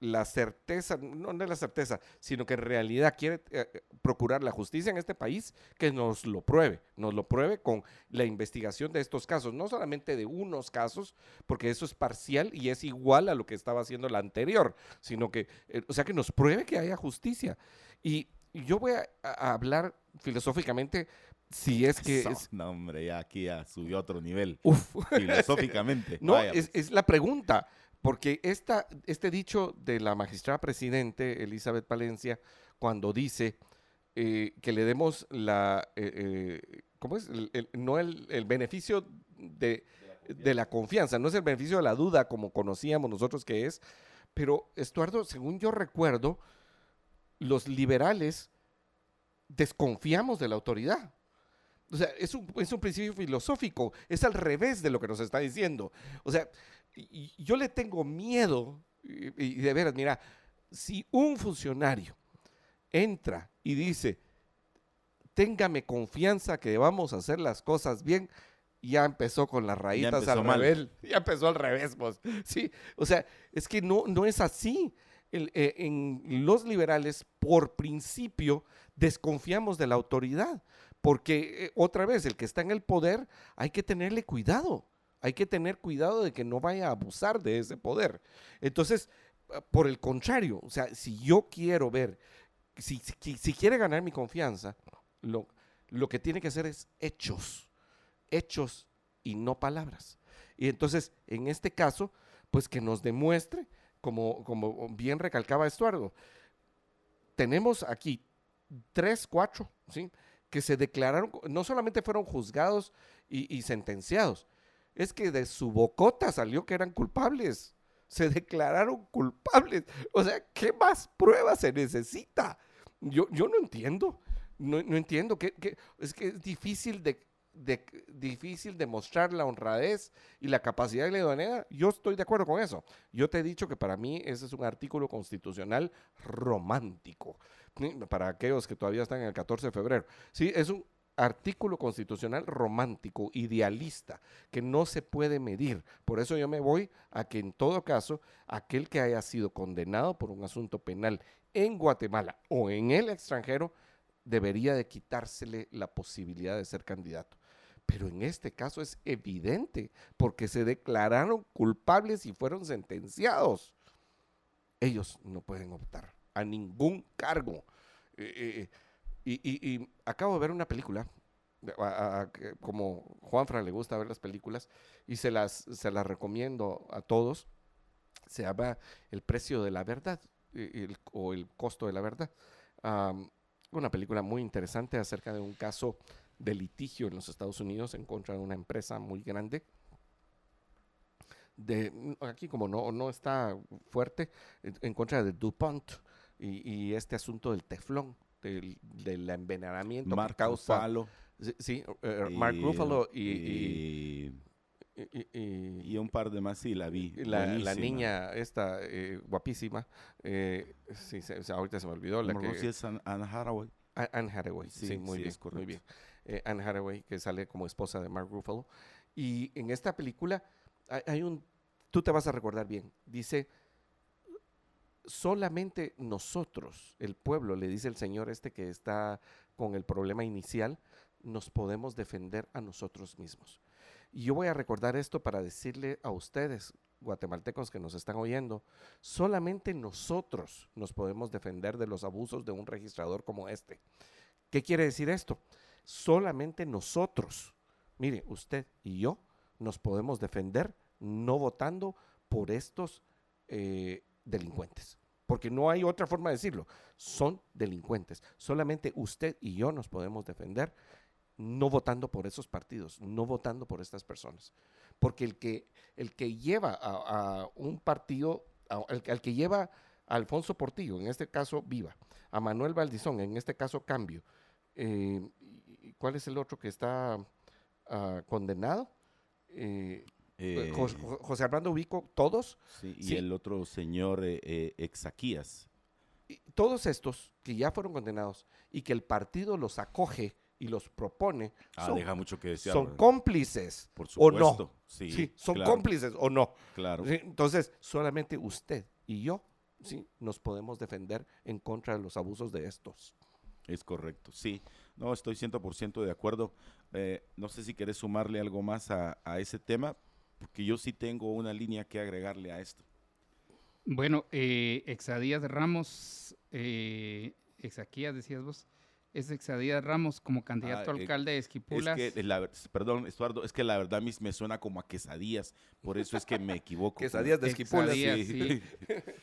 la certeza, no, no es la certeza, sino que en realidad quiere procurar la justicia en este país, que nos lo pruebe, nos lo pruebe con la investigación de estos casos, no solamente de unos casos, porque eso es parcial y es igual a lo que estaba haciendo la anterior, sino que, o sea, que nos pruebe que haya justicia. Y yo voy a, a hablar filosóficamente si es que... No, hombre, ya aquí ya subió a otro nivel. Filosóficamente. *laughs* no, es, es, la pregunta, porque esta, este dicho de la magistrada presidente Elizabeth Palencia, cuando dice eh, que le demos la... Eh, eh, ¿Cómo es? no el, el beneficio de, de la confianza, no es el beneficio de la duda como conocíamos nosotros que es, pero Estuardo, según yo recuerdo, los liberales desconfiamos de la autoridad. O sea, es un, es un principio filosófico, es al revés de lo que nos está diciendo. O sea, yo le tengo miedo, y, de veras, mira, si un funcionario entra y dice, téngame confianza que vamos a hacer las cosas bien, ya empezó con las rayitas al revés. Ya empezó al revés, pues. Sí, o sea, es que no, no es así. Eh, en los liberales, por principio, desconfiamos de la autoridad. Porque eh, otra vez, el que está en el poder, hay que tenerle cuidado. Hay que tener cuidado de que no vaya a abusar de ese poder. Entonces, ah, por el contrario, o sea, si yo quiero ver, si, si, quiere ganar mi confianza, lo, lo que tiene que hacer es hechos, hechos y no palabras. Y entonces, en este caso, pues que nos demuestre como, como bien recalcaba Estuardo, tenemos aquí tres, cuatro, ¿sí? que se declararon, no solamente fueron juzgados y, sentenciados, es que de su bocota salió que eran culpables. Se declararon culpables. O sea, ¿qué más pruebas se necesita? Yo, yo no entiendo. No, entiendo. que es que es difícil de, difícil demostrar la honradez y la capacidad de la idoneidad. Yo estoy de acuerdo con eso. Yo te he dicho que para mí ese es un artículo constitucional romántico. Para aquellos que todavía están en el 14 de febrero. Sí, es un artículo constitucional romántico, idealista, que no se puede medir. Por eso yo me voy a que en todo caso, aquel que haya sido condenado por un asunto penal en Guatemala o en el extranjero, debería de quitársele la posibilidad de ser candidato. Pero en este caso es evidente, porque se declararon culpables y fueron sentenciados. Ellos no pueden optar a ningún cargo. Eh, eh, y, acabo de ver una película, como Juanfra le gusta ver las películas, y se las, se las recomiendo a todos. Se llama El precio de la verdad, eh, o el costo de la verdad. una película muy interesante acerca de un caso de litigio en los Estados Unidos en contra de una empresa muy grande. De, aquí como no, no está fuerte, en contra de DuPont y, este asunto del teflón, del, del envenenamiento Mark causa... Sí, eh, Mark Ruffalo y, y, un par de más, sí, la vi. La, la niña esta, eh, guapísima, eh, sí, ahorita se me olvidó. La que, es Anne Hathaway. Anne Hathaway, sí, muy, bien, muy bien eh, Anne Hathaway, que sale como esposa de Mark Ruffalo. Y en esta película hay, un, tú te vas a recordar bien, dice, solamente nosotros, el pueblo, le dice el Señor este que está con el problema inicial, nos podemos defender a nosotros mismos. Y yo voy a recordar esto para decirle a ustedes, guatemaltecos que nos están oyendo, solamente nosotros nos podemos defender de los abusos de un registrador como este. ¿Qué quiere decir esto? Solamente nosotros, mire, usted y yo, nos podemos defender no votando por estos eh, delincuentes. Porque no hay otra forma de decirlo. Son delincuentes. Solamente usted y yo nos podemos defender no votando por esos partidos, no votando por estas personas. Porque el que, el que lleva a, un partido, al que lleva a Alfonso Portillo, en este caso Viva, a Manuel Valdizón, en este caso Cambio, eh, ¿Cuál es el otro que está ah, condenado? Eh, eh, José, Armando Ubico, todos. y el otro señor eh, Exaquías. todos estos que ya fueron condenados y que el partido los acoge y los propone. Ah, son, deja mucho que decir. Son cómplices. Por supuesto. O no. Sí, son cómplices o no. Claro. Entonces, solamente usted y yo sí, nos podemos defender en contra de los abusos de estos. Es correcto, sí. No, estoy 100% de acuerdo. Eh, no sé si querés sumarle algo más a, ese tema, porque yo sí tengo una línea que agregarle a esto. Bueno, eh, Exadías Ramos, eh, Exaquías decías vos, es Exadías Ramos como candidato a ah, alcalde de Esquipulas. Es que, la, perdón, Estuardo, es que la verdad me suena como a quesadillas, por eso es que me equivoco. quesadillas de Esquipulas. sí.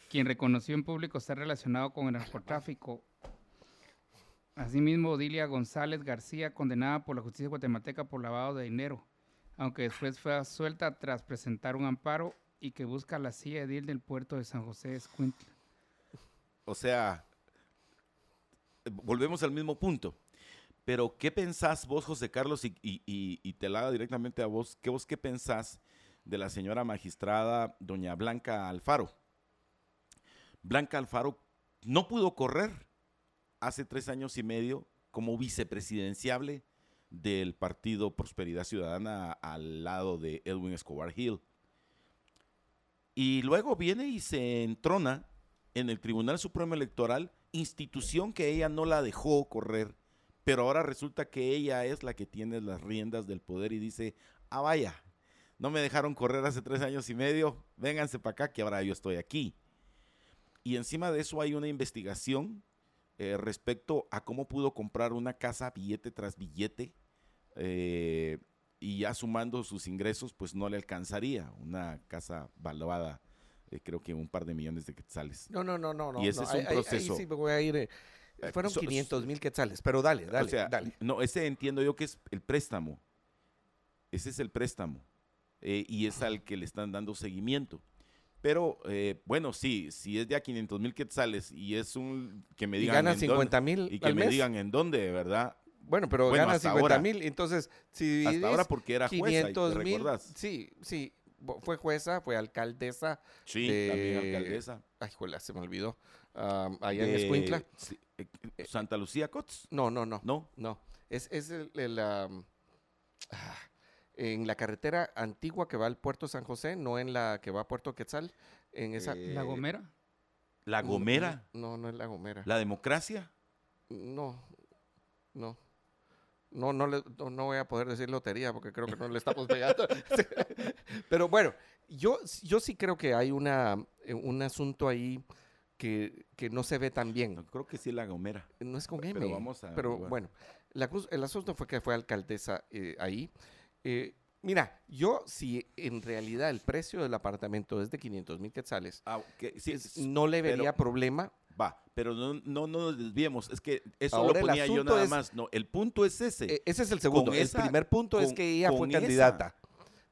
Quien reconoció en público estar relacionado con el narcotráfico Asimismo, Odilia González García, condenada por la justicia guatemalteca por lavado de dinero, aunque después fue suelta tras presentar un amparo y que busca la silla edil del puerto de San José de Escuintla. O sea, volvemos al mismo punto. Pero, ¿qué pensás vos, José Carlos? Y, te la directamente a vos. ¿Qué vos qué pensás de la señora magistrada doña Blanca Alfaro? Blanca Alfaro no pudo correr hace tres años y medio como vicepresidenciable del partido Prosperidad Ciudadana al lado de Edwin Escobar Hill. Y luego viene y se entrona en el Tribunal Supremo Electoral, institución que ella no la dejó correr, pero ahora resulta que ella es la que tiene las riendas del poder y dice, ah vaya, no me dejaron correr hace tres años y medio, vénganse para acá que ahora yo estoy aquí. Y encima de eso hay una investigación eh, respecto a cómo pudo comprar una casa billete tras billete eh, y ya sumando sus ingresos, pues no le alcanzaría una casa valuada eh, creo que un par de millones de quetzales. No, no, no, no. Y ese no, es un ahí- proceso. Ahí, sí me voy a ir. eh, Eh, fueron so- 500 mil quetzales, pero dale, dale, o sea, dale. no, ese entiendo yo que es el préstamo. Ese es el préstamo. eh, y es al que le están dando seguimiento. Pero, eh, bueno, sí, si es de a 500 mil quetzales y es un que me Y digan dónde- 50 mil y que al me mes. digan en dónde, ¿verdad? Bueno, pero Bueno, gana hasta 50 ahora. mil. Entonces, si Hasta ahora porque era jueza, 500 ¿te mil. Sí, sí. Fue jueza, fue alcaldesa. Sí, de- también alcaldesa. Ay, juela, se me olvidó. Am, allá en Escuintla. sí, eh, Santa Lucía Cots, No, no, no. ¿no? No, es, es el, el, ah, en la carretera antigua que va al puerto San José, no en la que va a Puerto Quetzal, en esa... Eh, La Gomera. La Gomera, No, no es la Gomera. la democracia. No, no. No, no, le- no, no voy a poder decir lotería porque creo que no le estamos pegando. *laughs* *laughs* Pero bueno, yo, yo sí creo que hay una, eh, un asunto ahí que, que no se ve tan bien. No, creo que sí es la Gomera. No es con M. Pero vamos a Pero averiguar. bueno, la cruz, el asunto fue que fue alcaldesa eh, ahí. Eh, mira, yo si en realidad el precio del apartamento es de 500 mil quetzales, Ah, sí, no le pero- vería problema. va, pero no, no, no nos desviemos. Es que eso Ahora lo ponía yo nada es- más. No, el punto es ese. Eh, ese es el segundo. el primer punto es que ella fue esa- candidata.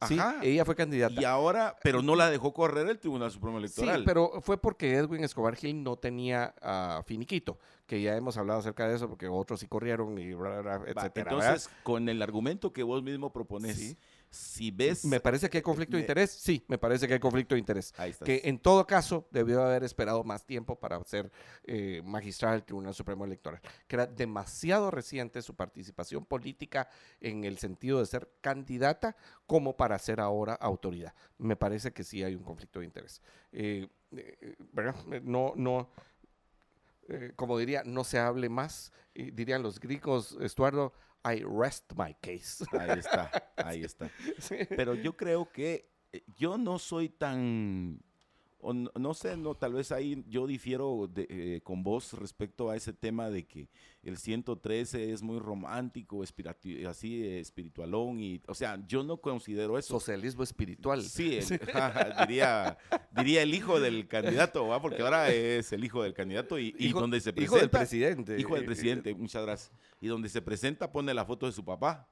Sí, ella fue candidata. y ahora, pero no la dejó correr el Tribunal Supremo Sí, Electoral. pero fue porque Edwin Escobar Gil no tenía ah, finiquito, que ya hemos hablado acerca de eso, porque otros sí corrieron y bla, bla, bla, Va, etcétera. entonces, con el argumento que vos mismo propones, Sí. Si ves... ¿Me parece que hay conflicto de interés? Sí, me parece que hay conflicto de interés. Ahí está. Que en todo caso debió haber esperado más tiempo para ser eh, magistrada del Tribunal Supremo Electoral, que era demasiado reciente su participación política en el sentido de ser candidata como para ser ahora autoridad. Me parece que sí hay un conflicto de interés. Eh, eh, ¿verdad? Eh, No, no, eh, como diría, no se hable más, y dirían los griegos, Estuardo, I rest my case. Ahí está, ahí *laughs* está. Sí. Pero yo creo que eh, yo no soy tan, o no, no sé, no, tal vez ahí yo difiero de, eh, con vos respecto a ese tema de que el 113 es muy romántico, así eh, espiritualón y, o sea, yo no considero eso. Socialismo espiritual. Sí, el- *laughs* diría, diría el hijo del candidato, ¿va? porque ahora es el hijo del candidato y, y Hijo- donde se presenta. Hijo del presidente. Hijo del presidente, muchas gracias. Y donde se presenta pone la foto de su papá.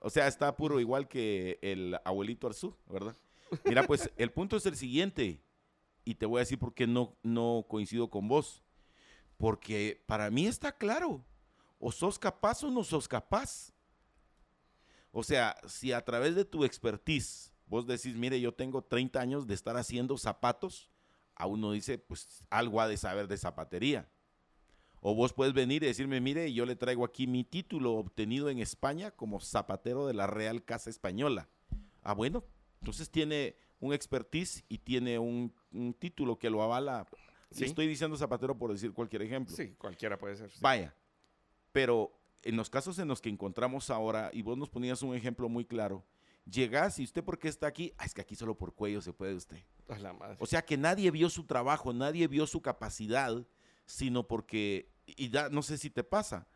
O sea, está puro igual que el abuelito Arzú, ¿verdad? Mira, pues el punto es el siguiente, y te voy a decir por qué no, no coincido con vos. Porque para mí está claro, o sos capaz o no sos capaz. O sea, si a través de tu expertise vos decís, mire, yo tengo 30 años de estar haciendo zapatos, a uno dice, pues algo ha de saber de zapatería. O vos puedes venir y decirme, mire, yo le traigo aquí mi título obtenido en España como zapatero de la Real Casa Española. Ah, bueno, entonces tiene un expertise y tiene un, un título que lo avala. Sí. Estoy diciendo zapatero por decir cualquier ejemplo. Sí, cualquiera puede ser. sí. Vaya, pero en los casos en los que encontramos ahora, y vos nos ponías un ejemplo muy claro, llegás y usted por qué está aquí, ah, es que aquí solo por cuello se puede usted. A la madre. O sea que nadie vio su trabajo, nadie vio su capacidad, sino porque, y da- no sé si te pasa,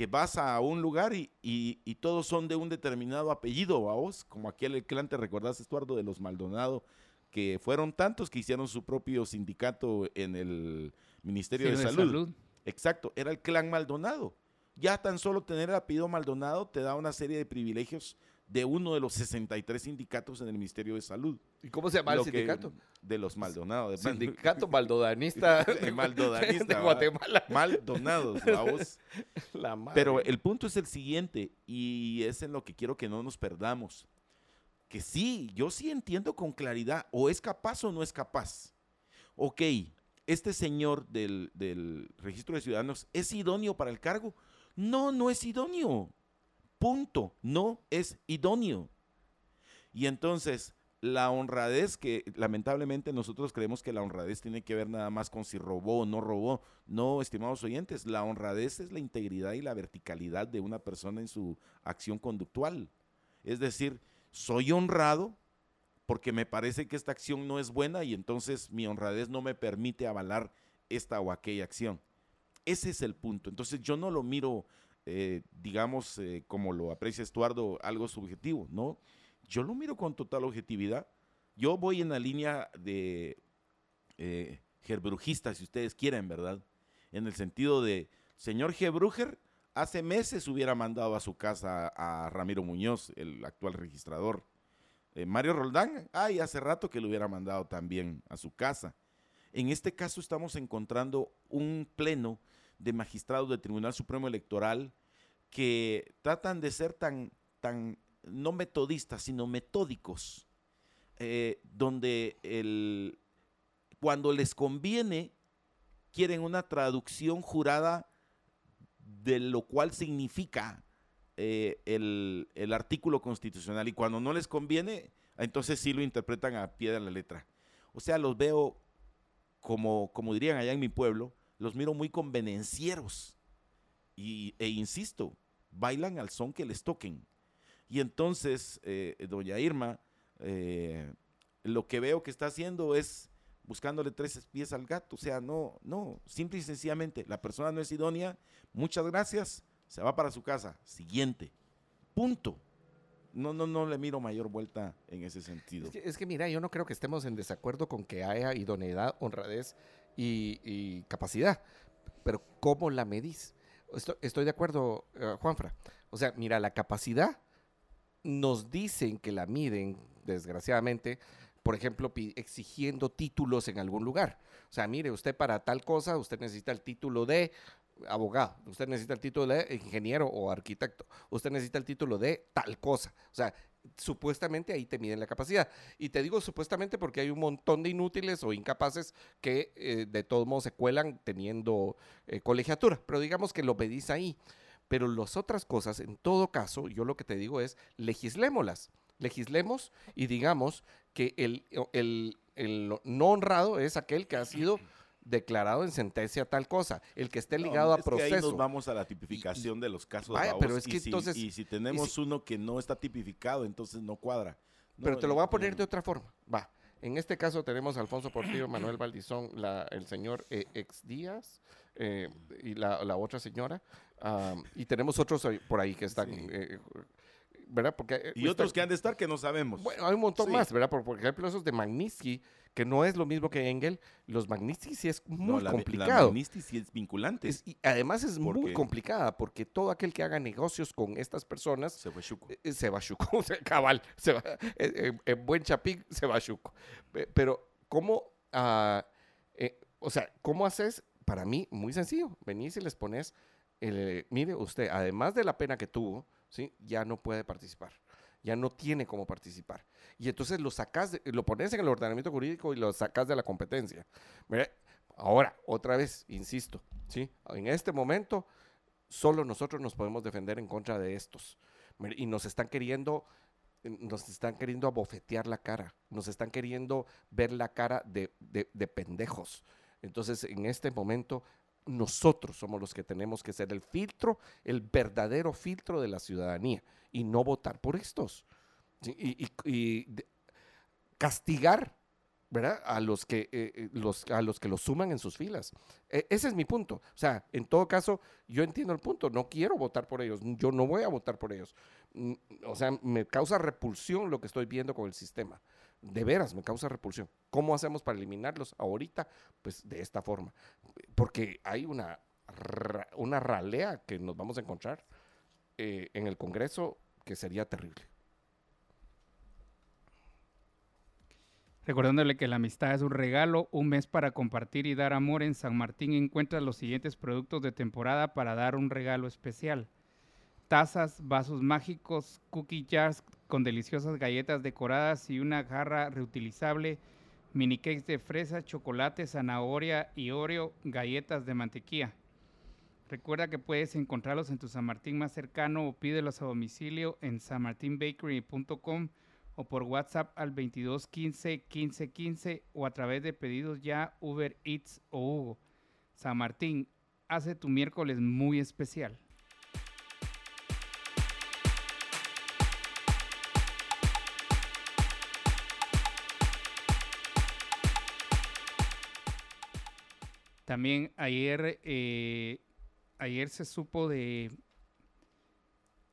que vas a un lugar y, y- y todos son de un determinado apellido, ¿a vos? Como aquel clan, ¿te recordás, Estuardo, de los Maldonado? Que fueron tantos que hicieron su propio sindicato en el Ministerio Sí, de Salud. salud. Exacto, era el clan Maldonado. Ya tan solo tener el apellido Maldonado te da una serie de privilegios de uno de los 63 sindicatos en el Ministerio de Salud. ¿Y cómo se llama el que- sindicato? de los Maldonado. De Sindicato Maldodanista De *laughs* maldodanista, *laughs* de. Guatemala. Maldonados, vamos. *laughs* La madre. Pero el punto es el siguiente, y es en lo que quiero que no nos perdamos. Que sí, yo sí entiendo con claridad, o es capaz o no es capaz. Ok, este señor del, del registro de ciudadanos es idóneo para el cargo. No, no es idóneo. Punto. No es idóneo. Y entonces, la honradez que lamentablemente nosotros creemos que la honradez tiene que ver nada más con si robó o no robó. No, estimados oyentes, la honradez es la integridad y la verticalidad de una persona en su acción conductual. Es decir, soy honrado porque me parece que esta acción no es buena y entonces mi honradez no me permite avalar esta o aquella acción. Ese es el punto. Entonces yo no lo miro, eh, digamos, eh, como lo aprecia Estuardo, algo subjetivo, ¿no? Yo lo miro con total objetividad. yo voy en la línea de eh, gerbrujista, si ustedes quieren, ¿verdad? En el sentido de, señor Gebrujer, hace meses hubiera mandado a su casa a Ramiro Muñoz, el actual registrador. Eh, Mario Roldán, ay, hace rato que lo hubiera mandado también a su casa. En este caso estamos encontrando un pleno de magistrados del Tribunal Supremo Electoral que tratan de ser tan, tan no metodistas, sino metódicos, eh, donde el, cuando les conviene quieren una traducción jurada de lo cual significa eh, el, el, artículo constitucional y cuando no les conviene, entonces sí lo interpretan a pie de la letra. O sea, los veo como, como dirían allá en mi pueblo, los miro muy convenencieros. Y, e insisto, bailan al son que les toquen. Y entonces, eh, doña Irma, eh, lo que veo que está haciendo es buscándole tres pies al gato. O sea, no, no, simple y sencillamente, la persona no es idónea, muchas gracias, se va para su casa. Siguiente. Punto. No, no, no le miro mayor vuelta en ese sentido. Es que, mira, yo no creo que estemos en desacuerdo con que haya idoneidad, honradez y, capacidad. Pero ¿cómo la medís? Estoy, de acuerdo, uh, Juanfra. O sea, mira, la capacidad nos dicen que la miden, desgraciadamente, por ejemplo, exigiendo títulos en algún lugar. O sea, mire, usted para tal cosa, usted necesita el título de abogado, usted necesita el título de ingeniero o arquitecto, usted necesita el título de tal cosa. O sea, supuestamente ahí te miden la capacidad. Y te digo supuestamente porque hay un montón de inútiles o incapaces que eh, de todos modos se cuelan teniendo eh, colegiatura, pero digamos que lo pedís ahí. Pero las otras cosas, en todo caso, yo lo que te digo es, legislémoslas. Legislemos y digamos que el no honrado es aquel que ha sido declarado en sentencia tal cosa, el que esté ligado a proceso. ahí nos vamos a la tipificación de los casos. pero es que y entonces, si, y si tenemos uno que no está tipificado, entonces no cuadra. pero te lo voy a poner de otra forma. Va. En este caso tenemos a Alfonso Portillo, Manuel Valdizón, la, el señor eh, Ex Díaz eh, y la, la, otra señora. y tenemos otros por ahí que están eh, ¿verdad? Porque, eh, y otros que han de estar que no sabemos. Bueno, hay un montón más, ¿verdad? Por, ejemplo, esos de Magnitsky, que no es lo mismo que Engel. Los Magnitsky sí es muy complicado. La Magnitsky sí es vinculante. y además es muy complicada, porque todo aquel que haga negocios con estas personas... Se va chuco. Eh, se va chuco, *laughs* cabal. Se va, eh, en buen chapín se va chuco. Pero, ¿cómo... Uh, o sea, ¿cómo haces? Para mí, muy sencillo. Venís y les pones... El, mire usted, además de la pena que tuvo, ¿sí? ya no puede participar, ya no tiene cómo participar. Y entonces lo sacas, lo pones en el ordenamiento jurídico y lo sacas de la competencia. Ahora, otra vez, insisto, ¿sí? en este momento solo nosotros nos podemos defender en contra de estos. Y nos están queriendo nos están queriendo abofetear la cara, nos están queriendo ver la cara de, de pendejos. Entonces, en este momento, nosotros somos los que tenemos que ser el filtro, el verdadero filtro de la ciudadanía y no votar por estos. Y, castigar ¿verdad? A los que eh, eh, los, a los que lo suman en sus filas. E, ese es mi punto. O sea, en todo caso, yo entiendo el punto. No quiero votar por ellos. Yo no voy a votar por ellos. Mm, o sea, me causa repulsión lo que estoy viendo con el sistema de veras me causa repulsión. ¿Cómo hacemos para eliminarlos ahorita? Pues de esta forma. Porque hay una, una ralea que nos vamos a encontrar eh, en el Congreso que sería terrible. Recordándole que la amistad es un regalo, un mes para compartir y dar amor. En San Martín encuentras los siguientes productos de temporada para dar un regalo especial. Tazas, vasos mágicos, cookie jars con deliciosas galletas decoradas y una jarra reutilizable, mini cakes de fresa, chocolate, zanahoria y oreo, galletas de mantequilla. Recuerda que puedes encontrarlos en tu San Martín más cercano o pídelos a domicilio en sanmartinbakery.com o por WhatsApp al 2215 1515 o a través de pedidos ya Uber Eats o Hugo. San Martín, hace tu miércoles muy especial. También ayer, eh, ayer se supo de,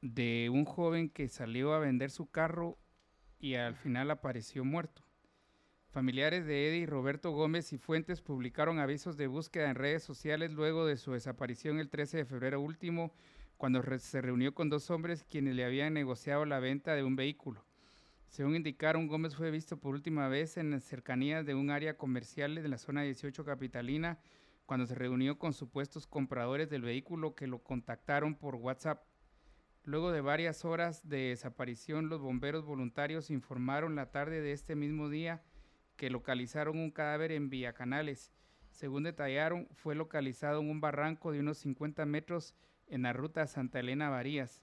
de un joven que salió a vender su carro y al final apareció muerto. Familiares de Eddie, Roberto Gómez y Fuentes publicaron avisos de búsqueda en redes sociales luego de su desaparición el 13 de febrero último, cuando se reunió con dos hombres quienes le habían negociado la venta de un vehículo. Según indicaron, Gómez fue visto por última vez en las cercanías de un área comercial de la zona 18 capitalina, cuando se reunió con supuestos compradores del vehículo que lo contactaron por WhatsApp. Luego de varias horas de desaparición, los bomberos voluntarios informaron la tarde de este mismo día que localizaron un cadáver en Villacanales. Según detallaron, fue localizado en un barranco de unos 50 metros en la ruta Santa Elena Varías.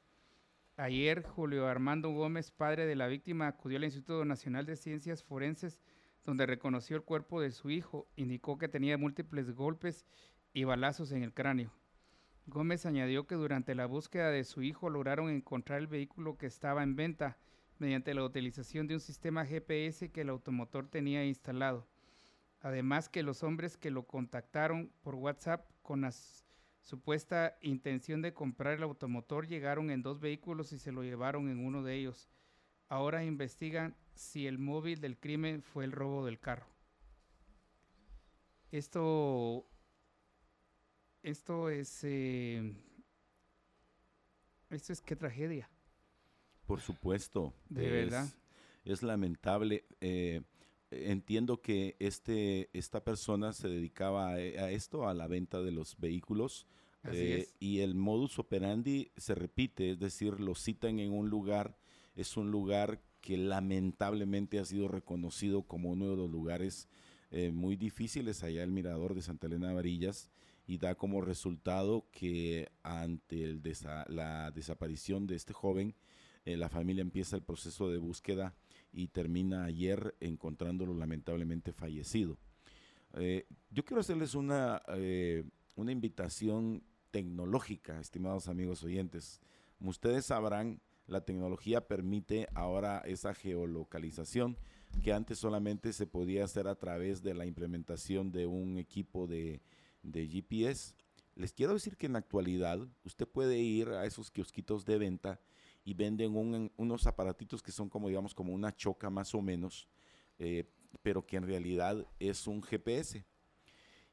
Ayer, Julio Armando Gómez, padre de la víctima, acudió al Instituto Nacional de Ciencias Forenses, donde reconoció el cuerpo de su hijo. Indicó que tenía múltiples golpes y balazos en el cráneo. Gómez añadió que durante la búsqueda de su hijo lograron encontrar el vehículo que estaba en venta mediante la utilización de un sistema GPS que el automotor tenía instalado. Además que los hombres que lo contactaron por WhatsApp con la supuesta intención de comprar el automotor llegaron en dos vehículos y se lo llevaron en uno de ellos. Ahora investigan si el móvil del crimen fue el robo del carro. Esto, esto es, eh, esto es qué tragedia. Por supuesto. De verdad. Es lamentable. Eh, entiendo que este, esta persona se dedicaba a, esto, a la venta de los vehículos. Eh, y el modus operandi se repite, es decir, lo citan en un lugar, es un lugar que lamentablemente ha sido reconocido como uno de los lugares eh, muy difíciles allá el Mirador de Santa Elena de Varillas y da como resultado que ante el la desaparición de este joven, eh, la familia empieza el proceso de búsqueda y termina ayer encontrándolo lamentablemente fallecido. Eh, yo quiero hacerles una, una invitación tecnológica, estimados amigos oyentes. Ustedes sabrán, la tecnología permite ahora esa geolocalización que antes solamente se podía hacer a través de la implementación de un equipo de, GPS. Les quiero decir que en la actualidad usted puede ir a esos kiosquitos de venta y venden unos aparatitos que son como, digamos, como una choca más o menos, eh, pero que en realidad es un GPS.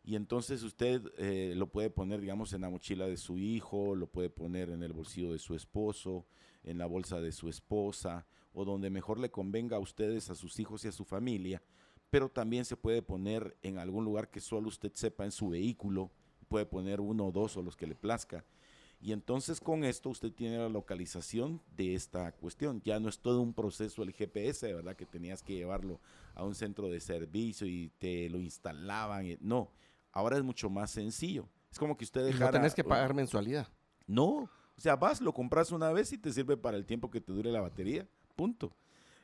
Y entonces usted eh, lo puede poner, digamos, en la mochila de su hijo, lo puede poner en el bolsillo de su esposo, en la bolsa de su esposa, o donde mejor le convenga a ustedes, a sus hijos y a su familia, pero también se puede poner en algún lugar que solo usted sepa en su vehículo, puede poner uno o dos o los que le plazca, y entonces con esto usted tiene la localización de esta cuestión. Ya no es todo un proceso el GPS, ¿verdad? Que tenías que llevarlo a un centro de servicio y te lo instalaban. No, ahora es mucho más sencillo. Es como que usted dejara... No tenés que pagar mensualidad. No, o sea, vas, lo compras una vez y te sirve para el tiempo que te dure la batería. Punto.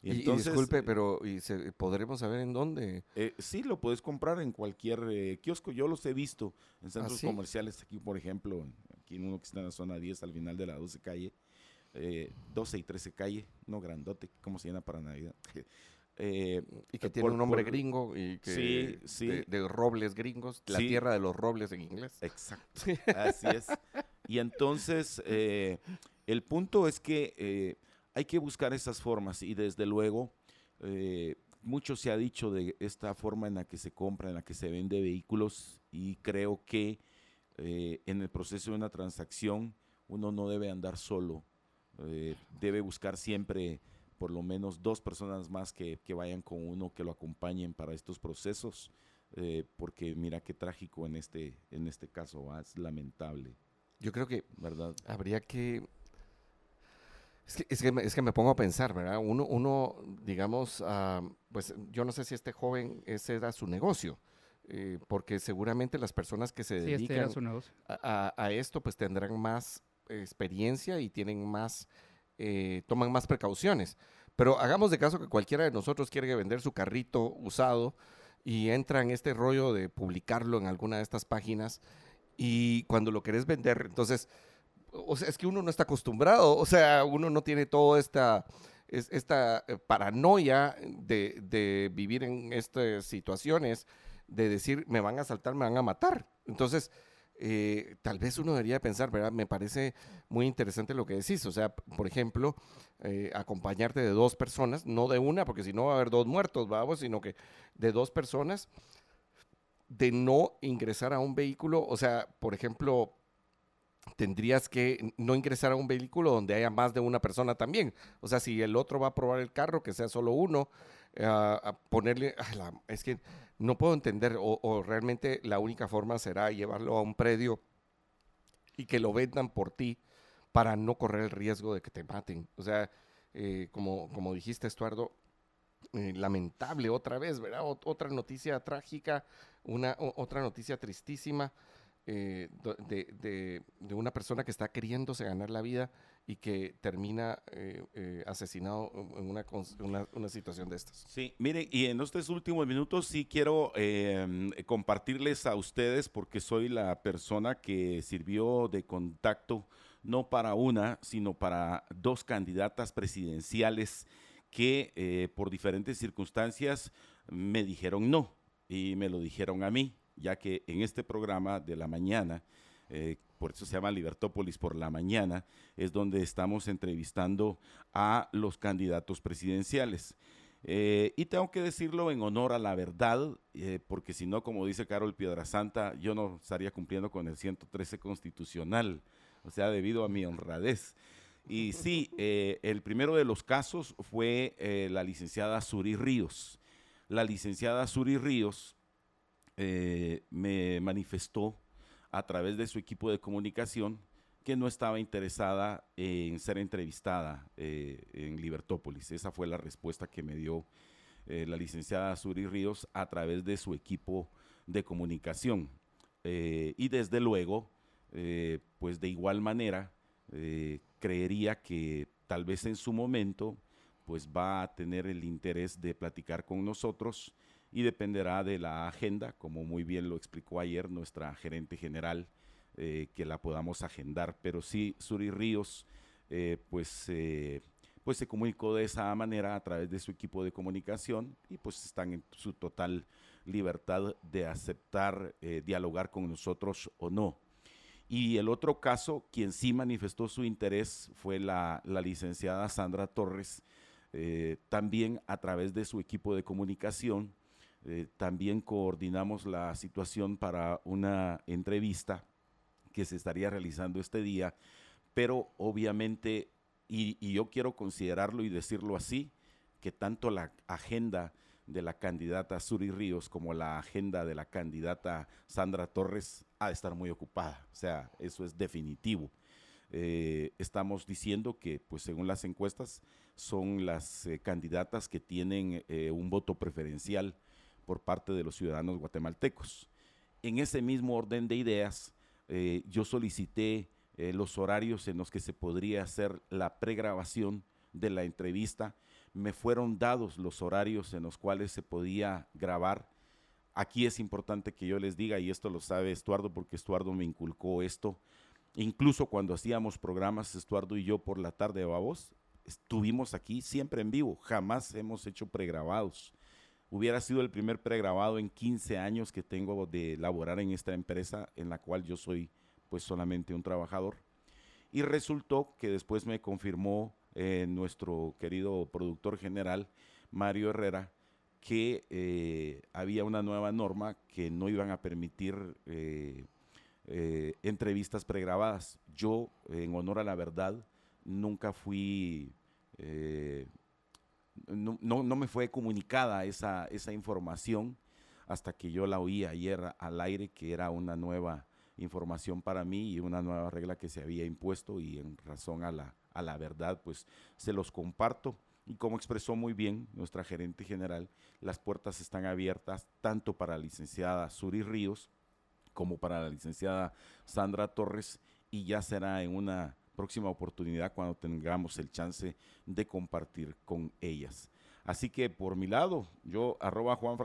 Y, disculpe, pero ¿y ¿podremos saber en dónde? Eh, sí, lo puedes comprar en cualquier eh, kiosco. Yo los he visto en centros ¿Ah, comerciales aquí, por ejemplo, aquí en uno que está en la zona 10, al final de la 12 calle, 12 eh, y 13 calle, no grandote, ¿cómo se llama para Navidad? *laughs* Eh, y que tiene un nombre gringo y que sí, De, robles gringos, la tierra de los robles en inglés. Exacto, así es. Y entonces, eh, el punto es que hay que buscar esas formas y desde luego, mucho se ha dicho de esta forma en la que se compra, en la que se vende vehículos y creo que eh, en el proceso de una transacción uno no debe andar solo, eh, debe buscar siempre por lo menos dos personas más que, vayan con uno, que lo acompañen para estos procesos, eh, porque mira qué trágico en este, en este caso, es lamentable. Yo creo que ¿verdad? habría que es que, es, que me, es que, me, pongo a pensar, ¿verdad? Uno, uno digamos, ah, pues yo no sé si este joven, ese era su negocio. Eh, porque seguramente las personas que se este dedican a, esto pues tendrán más experiencia y tienen más, eh, toman más precauciones. Pero hagamos de caso que cualquiera de nosotros quiere vender su carrito usado y entra en este rollo de publicarlo en alguna de estas páginas y cuando lo querés vender, entonces, o sea, es que uno no está acostumbrado, o sea, uno no tiene toda esta, esta eh, paranoia de, vivir en estas situaciones de decir, me van a asaltar, me van a matar. Entonces, eh, tal vez uno debería pensar, ¿verdad? Me parece muy interesante lo que decís. O sea, por ejemplo, eh, acompañarte de dos personas, no de una, porque si no va a haber dos muertos, vamos, sino que de dos personas, de no ingresar a un vehículo. O sea, por ejemplo, tendrías que no ingresar a un vehículo donde haya más de una persona también. O sea, si el otro va a probar el carro, que sea solo uno, a ponerle, es que no puedo entender, o, realmente la única forma será llevarlo a un predio y que lo vendan por ti para no correr el riesgo de que te maten. O sea, eh, como, como dijiste, Estuardo, eh, lamentable otra vez, ¿verdad? otra noticia trágica, una otra noticia tristísima. Eh, de, de, una persona que está queriéndose ganar la vida y que termina eh, eh, asesinado en una, una, situación de estas. Sí, miren, y en estos últimos minutos sí quiero em, compartirles a ustedes, porque soy la persona que sirvió de contacto no para una, sino para dos candidatas presidenciales que por diferentes circunstancias me dijeron no y me lo dijeron a mí ya que en este programa de la mañana, eh, por eso se llama Libertópolis por la mañana, es donde estamos entrevistando a los candidatos presidenciales. Eh, y tengo que decirlo en honor a la verdad, eh, porque si no, como dice Carol Piedrasanta, yo no estaría cumpliendo con el 113 constitucional, o sea, debido a mi honradez. Y sí, el primero de los casos fue la licenciada Suri Ríos. La licenciada Suri Ríos eh, me manifestó a través de su equipo de comunicación que no estaba interesada en ser entrevistada eh, en Libertópolis. Esa fue la respuesta que me dio eh, la licenciada Suri Ríos a través de su equipo de comunicación. y desde luego, pues de igual manera, creería que tal vez en su momento, pues va a tener el interés de platicar con nosotros y dependerá de la agenda, como muy bien lo explicó ayer nuestra gerente general, eh, que la podamos agendar. Pero sí, Suri Ríos, eh, pues, eh, pues se comunicó de esa manera a través de su equipo de comunicación y pues están en su total libertad de aceptar dialogar con nosotros o no. Y el otro caso, quien sí manifestó su interés fue la, la licenciada Sandra Torres, también a través de su equipo de comunicación eh, también coordinamos la situación para una entrevista que se estaría realizando este día, pero obviamente, y, yo quiero considerarlo y decirlo así, que tanto la agenda de la candidata Suri Ríos como la agenda de la candidata Sandra Torres ha de estar muy ocupada. O sea, eso es definitivo. Eh, estamos diciendo que, pues según las encuestas, son las eh, candidatas que tienen un voto preferencial por parte de los ciudadanos guatemaltecos. En ese mismo orden de ideas, eh, yo solicité eh, los horarios en los que se podría hacer la pregrabación de la entrevista. Me fueron dados los horarios en los cuales se podía grabar. Aquí es importante que yo les diga, y esto lo sabe Estuardo porque Estuardo me inculcó esto, incluso cuando hacíamos programas, Estuardo y yo por la tarde, babos, estuvimos aquí siempre en vivo, jamás hemos hecho pregrabados. Hubiera sido el primer pregrabado en 15 años que tengo de laborar en esta empresa en la cual yo soy pues solamente un trabajador. Y resultó que después me confirmó eh, nuestro querido productor general, Mario Herrera, que eh, había una nueva norma que no iban a permitir eh, entrevistas pregrabadas. Yo, en honor a la verdad, nunca fui no, no, me fue comunicada esa, esa información hasta que yo la oí ayer al aire, que era una nueva información para mí y una nueva regla que se había impuesto y en razón a la, a la verdad, pues se los comparto. Y como expresó muy bien nuestra gerente general, las puertas están abiertas tanto para la licenciada Suri Ríos como para la licenciada Sandra Torres y ya será en una próxima oportunidad cuando tengamos el chance de compartir con ellas. Así que por mi lado, yo arroba Juan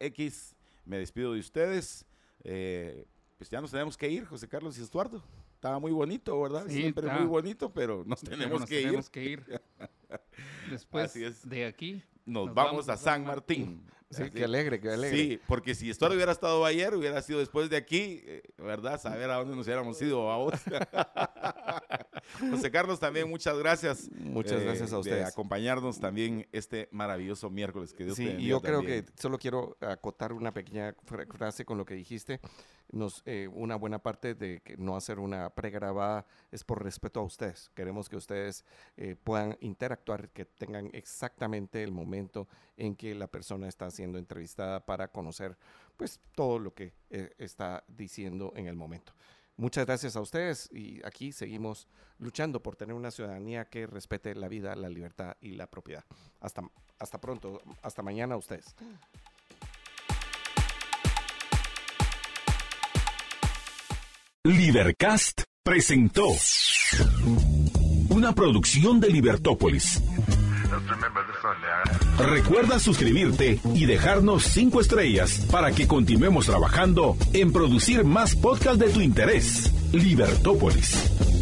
X, me despido de ustedes. Eh, pues ya nos tenemos que ir, José Carlos y Estuardo. Estaba muy bonito, ¿verdad? Siempre muy bonito, pero nos tenemos, que, tenemos que ir. *laughs* Después de aquí nos, vamos, a San Martín. *laughs* Sí, qué alegre, qué alegre. Sí, porque si Estuardo hubiera estado ayer, hubiera sido después de aquí, eh, ¿verdad? Saber a dónde nos hubiéramos ido a vos. *laughs* *laughs* José Carlos, también muchas gracias. Muchas gracias a De ustedes. acompañarnos también este maravilloso miércoles que Dios Sí, te y yo creo también. que solo quiero acotar una pequeña fra- frase con lo que dijiste. Nos, eh, una buena parte de que no hacer una pregrabada es por respeto a ustedes. Queremos que ustedes eh, puedan interactuar, que tengan exactamente el momento en que la persona está siendo entrevistada para conocer pues todo lo que eh, está diciendo en el momento. Muchas gracias a ustedes y aquí seguimos luchando por tener una ciudadanía que respete la vida, la libertad y la propiedad. Hasta, hasta pronto, hasta mañana a ustedes. Libercast presentó una producción de Libertópolis. Recuerda suscribirte y dejarnos cinco estrellas para que continuemos trabajando en producir más podcasts de tu interés. Libertópolis.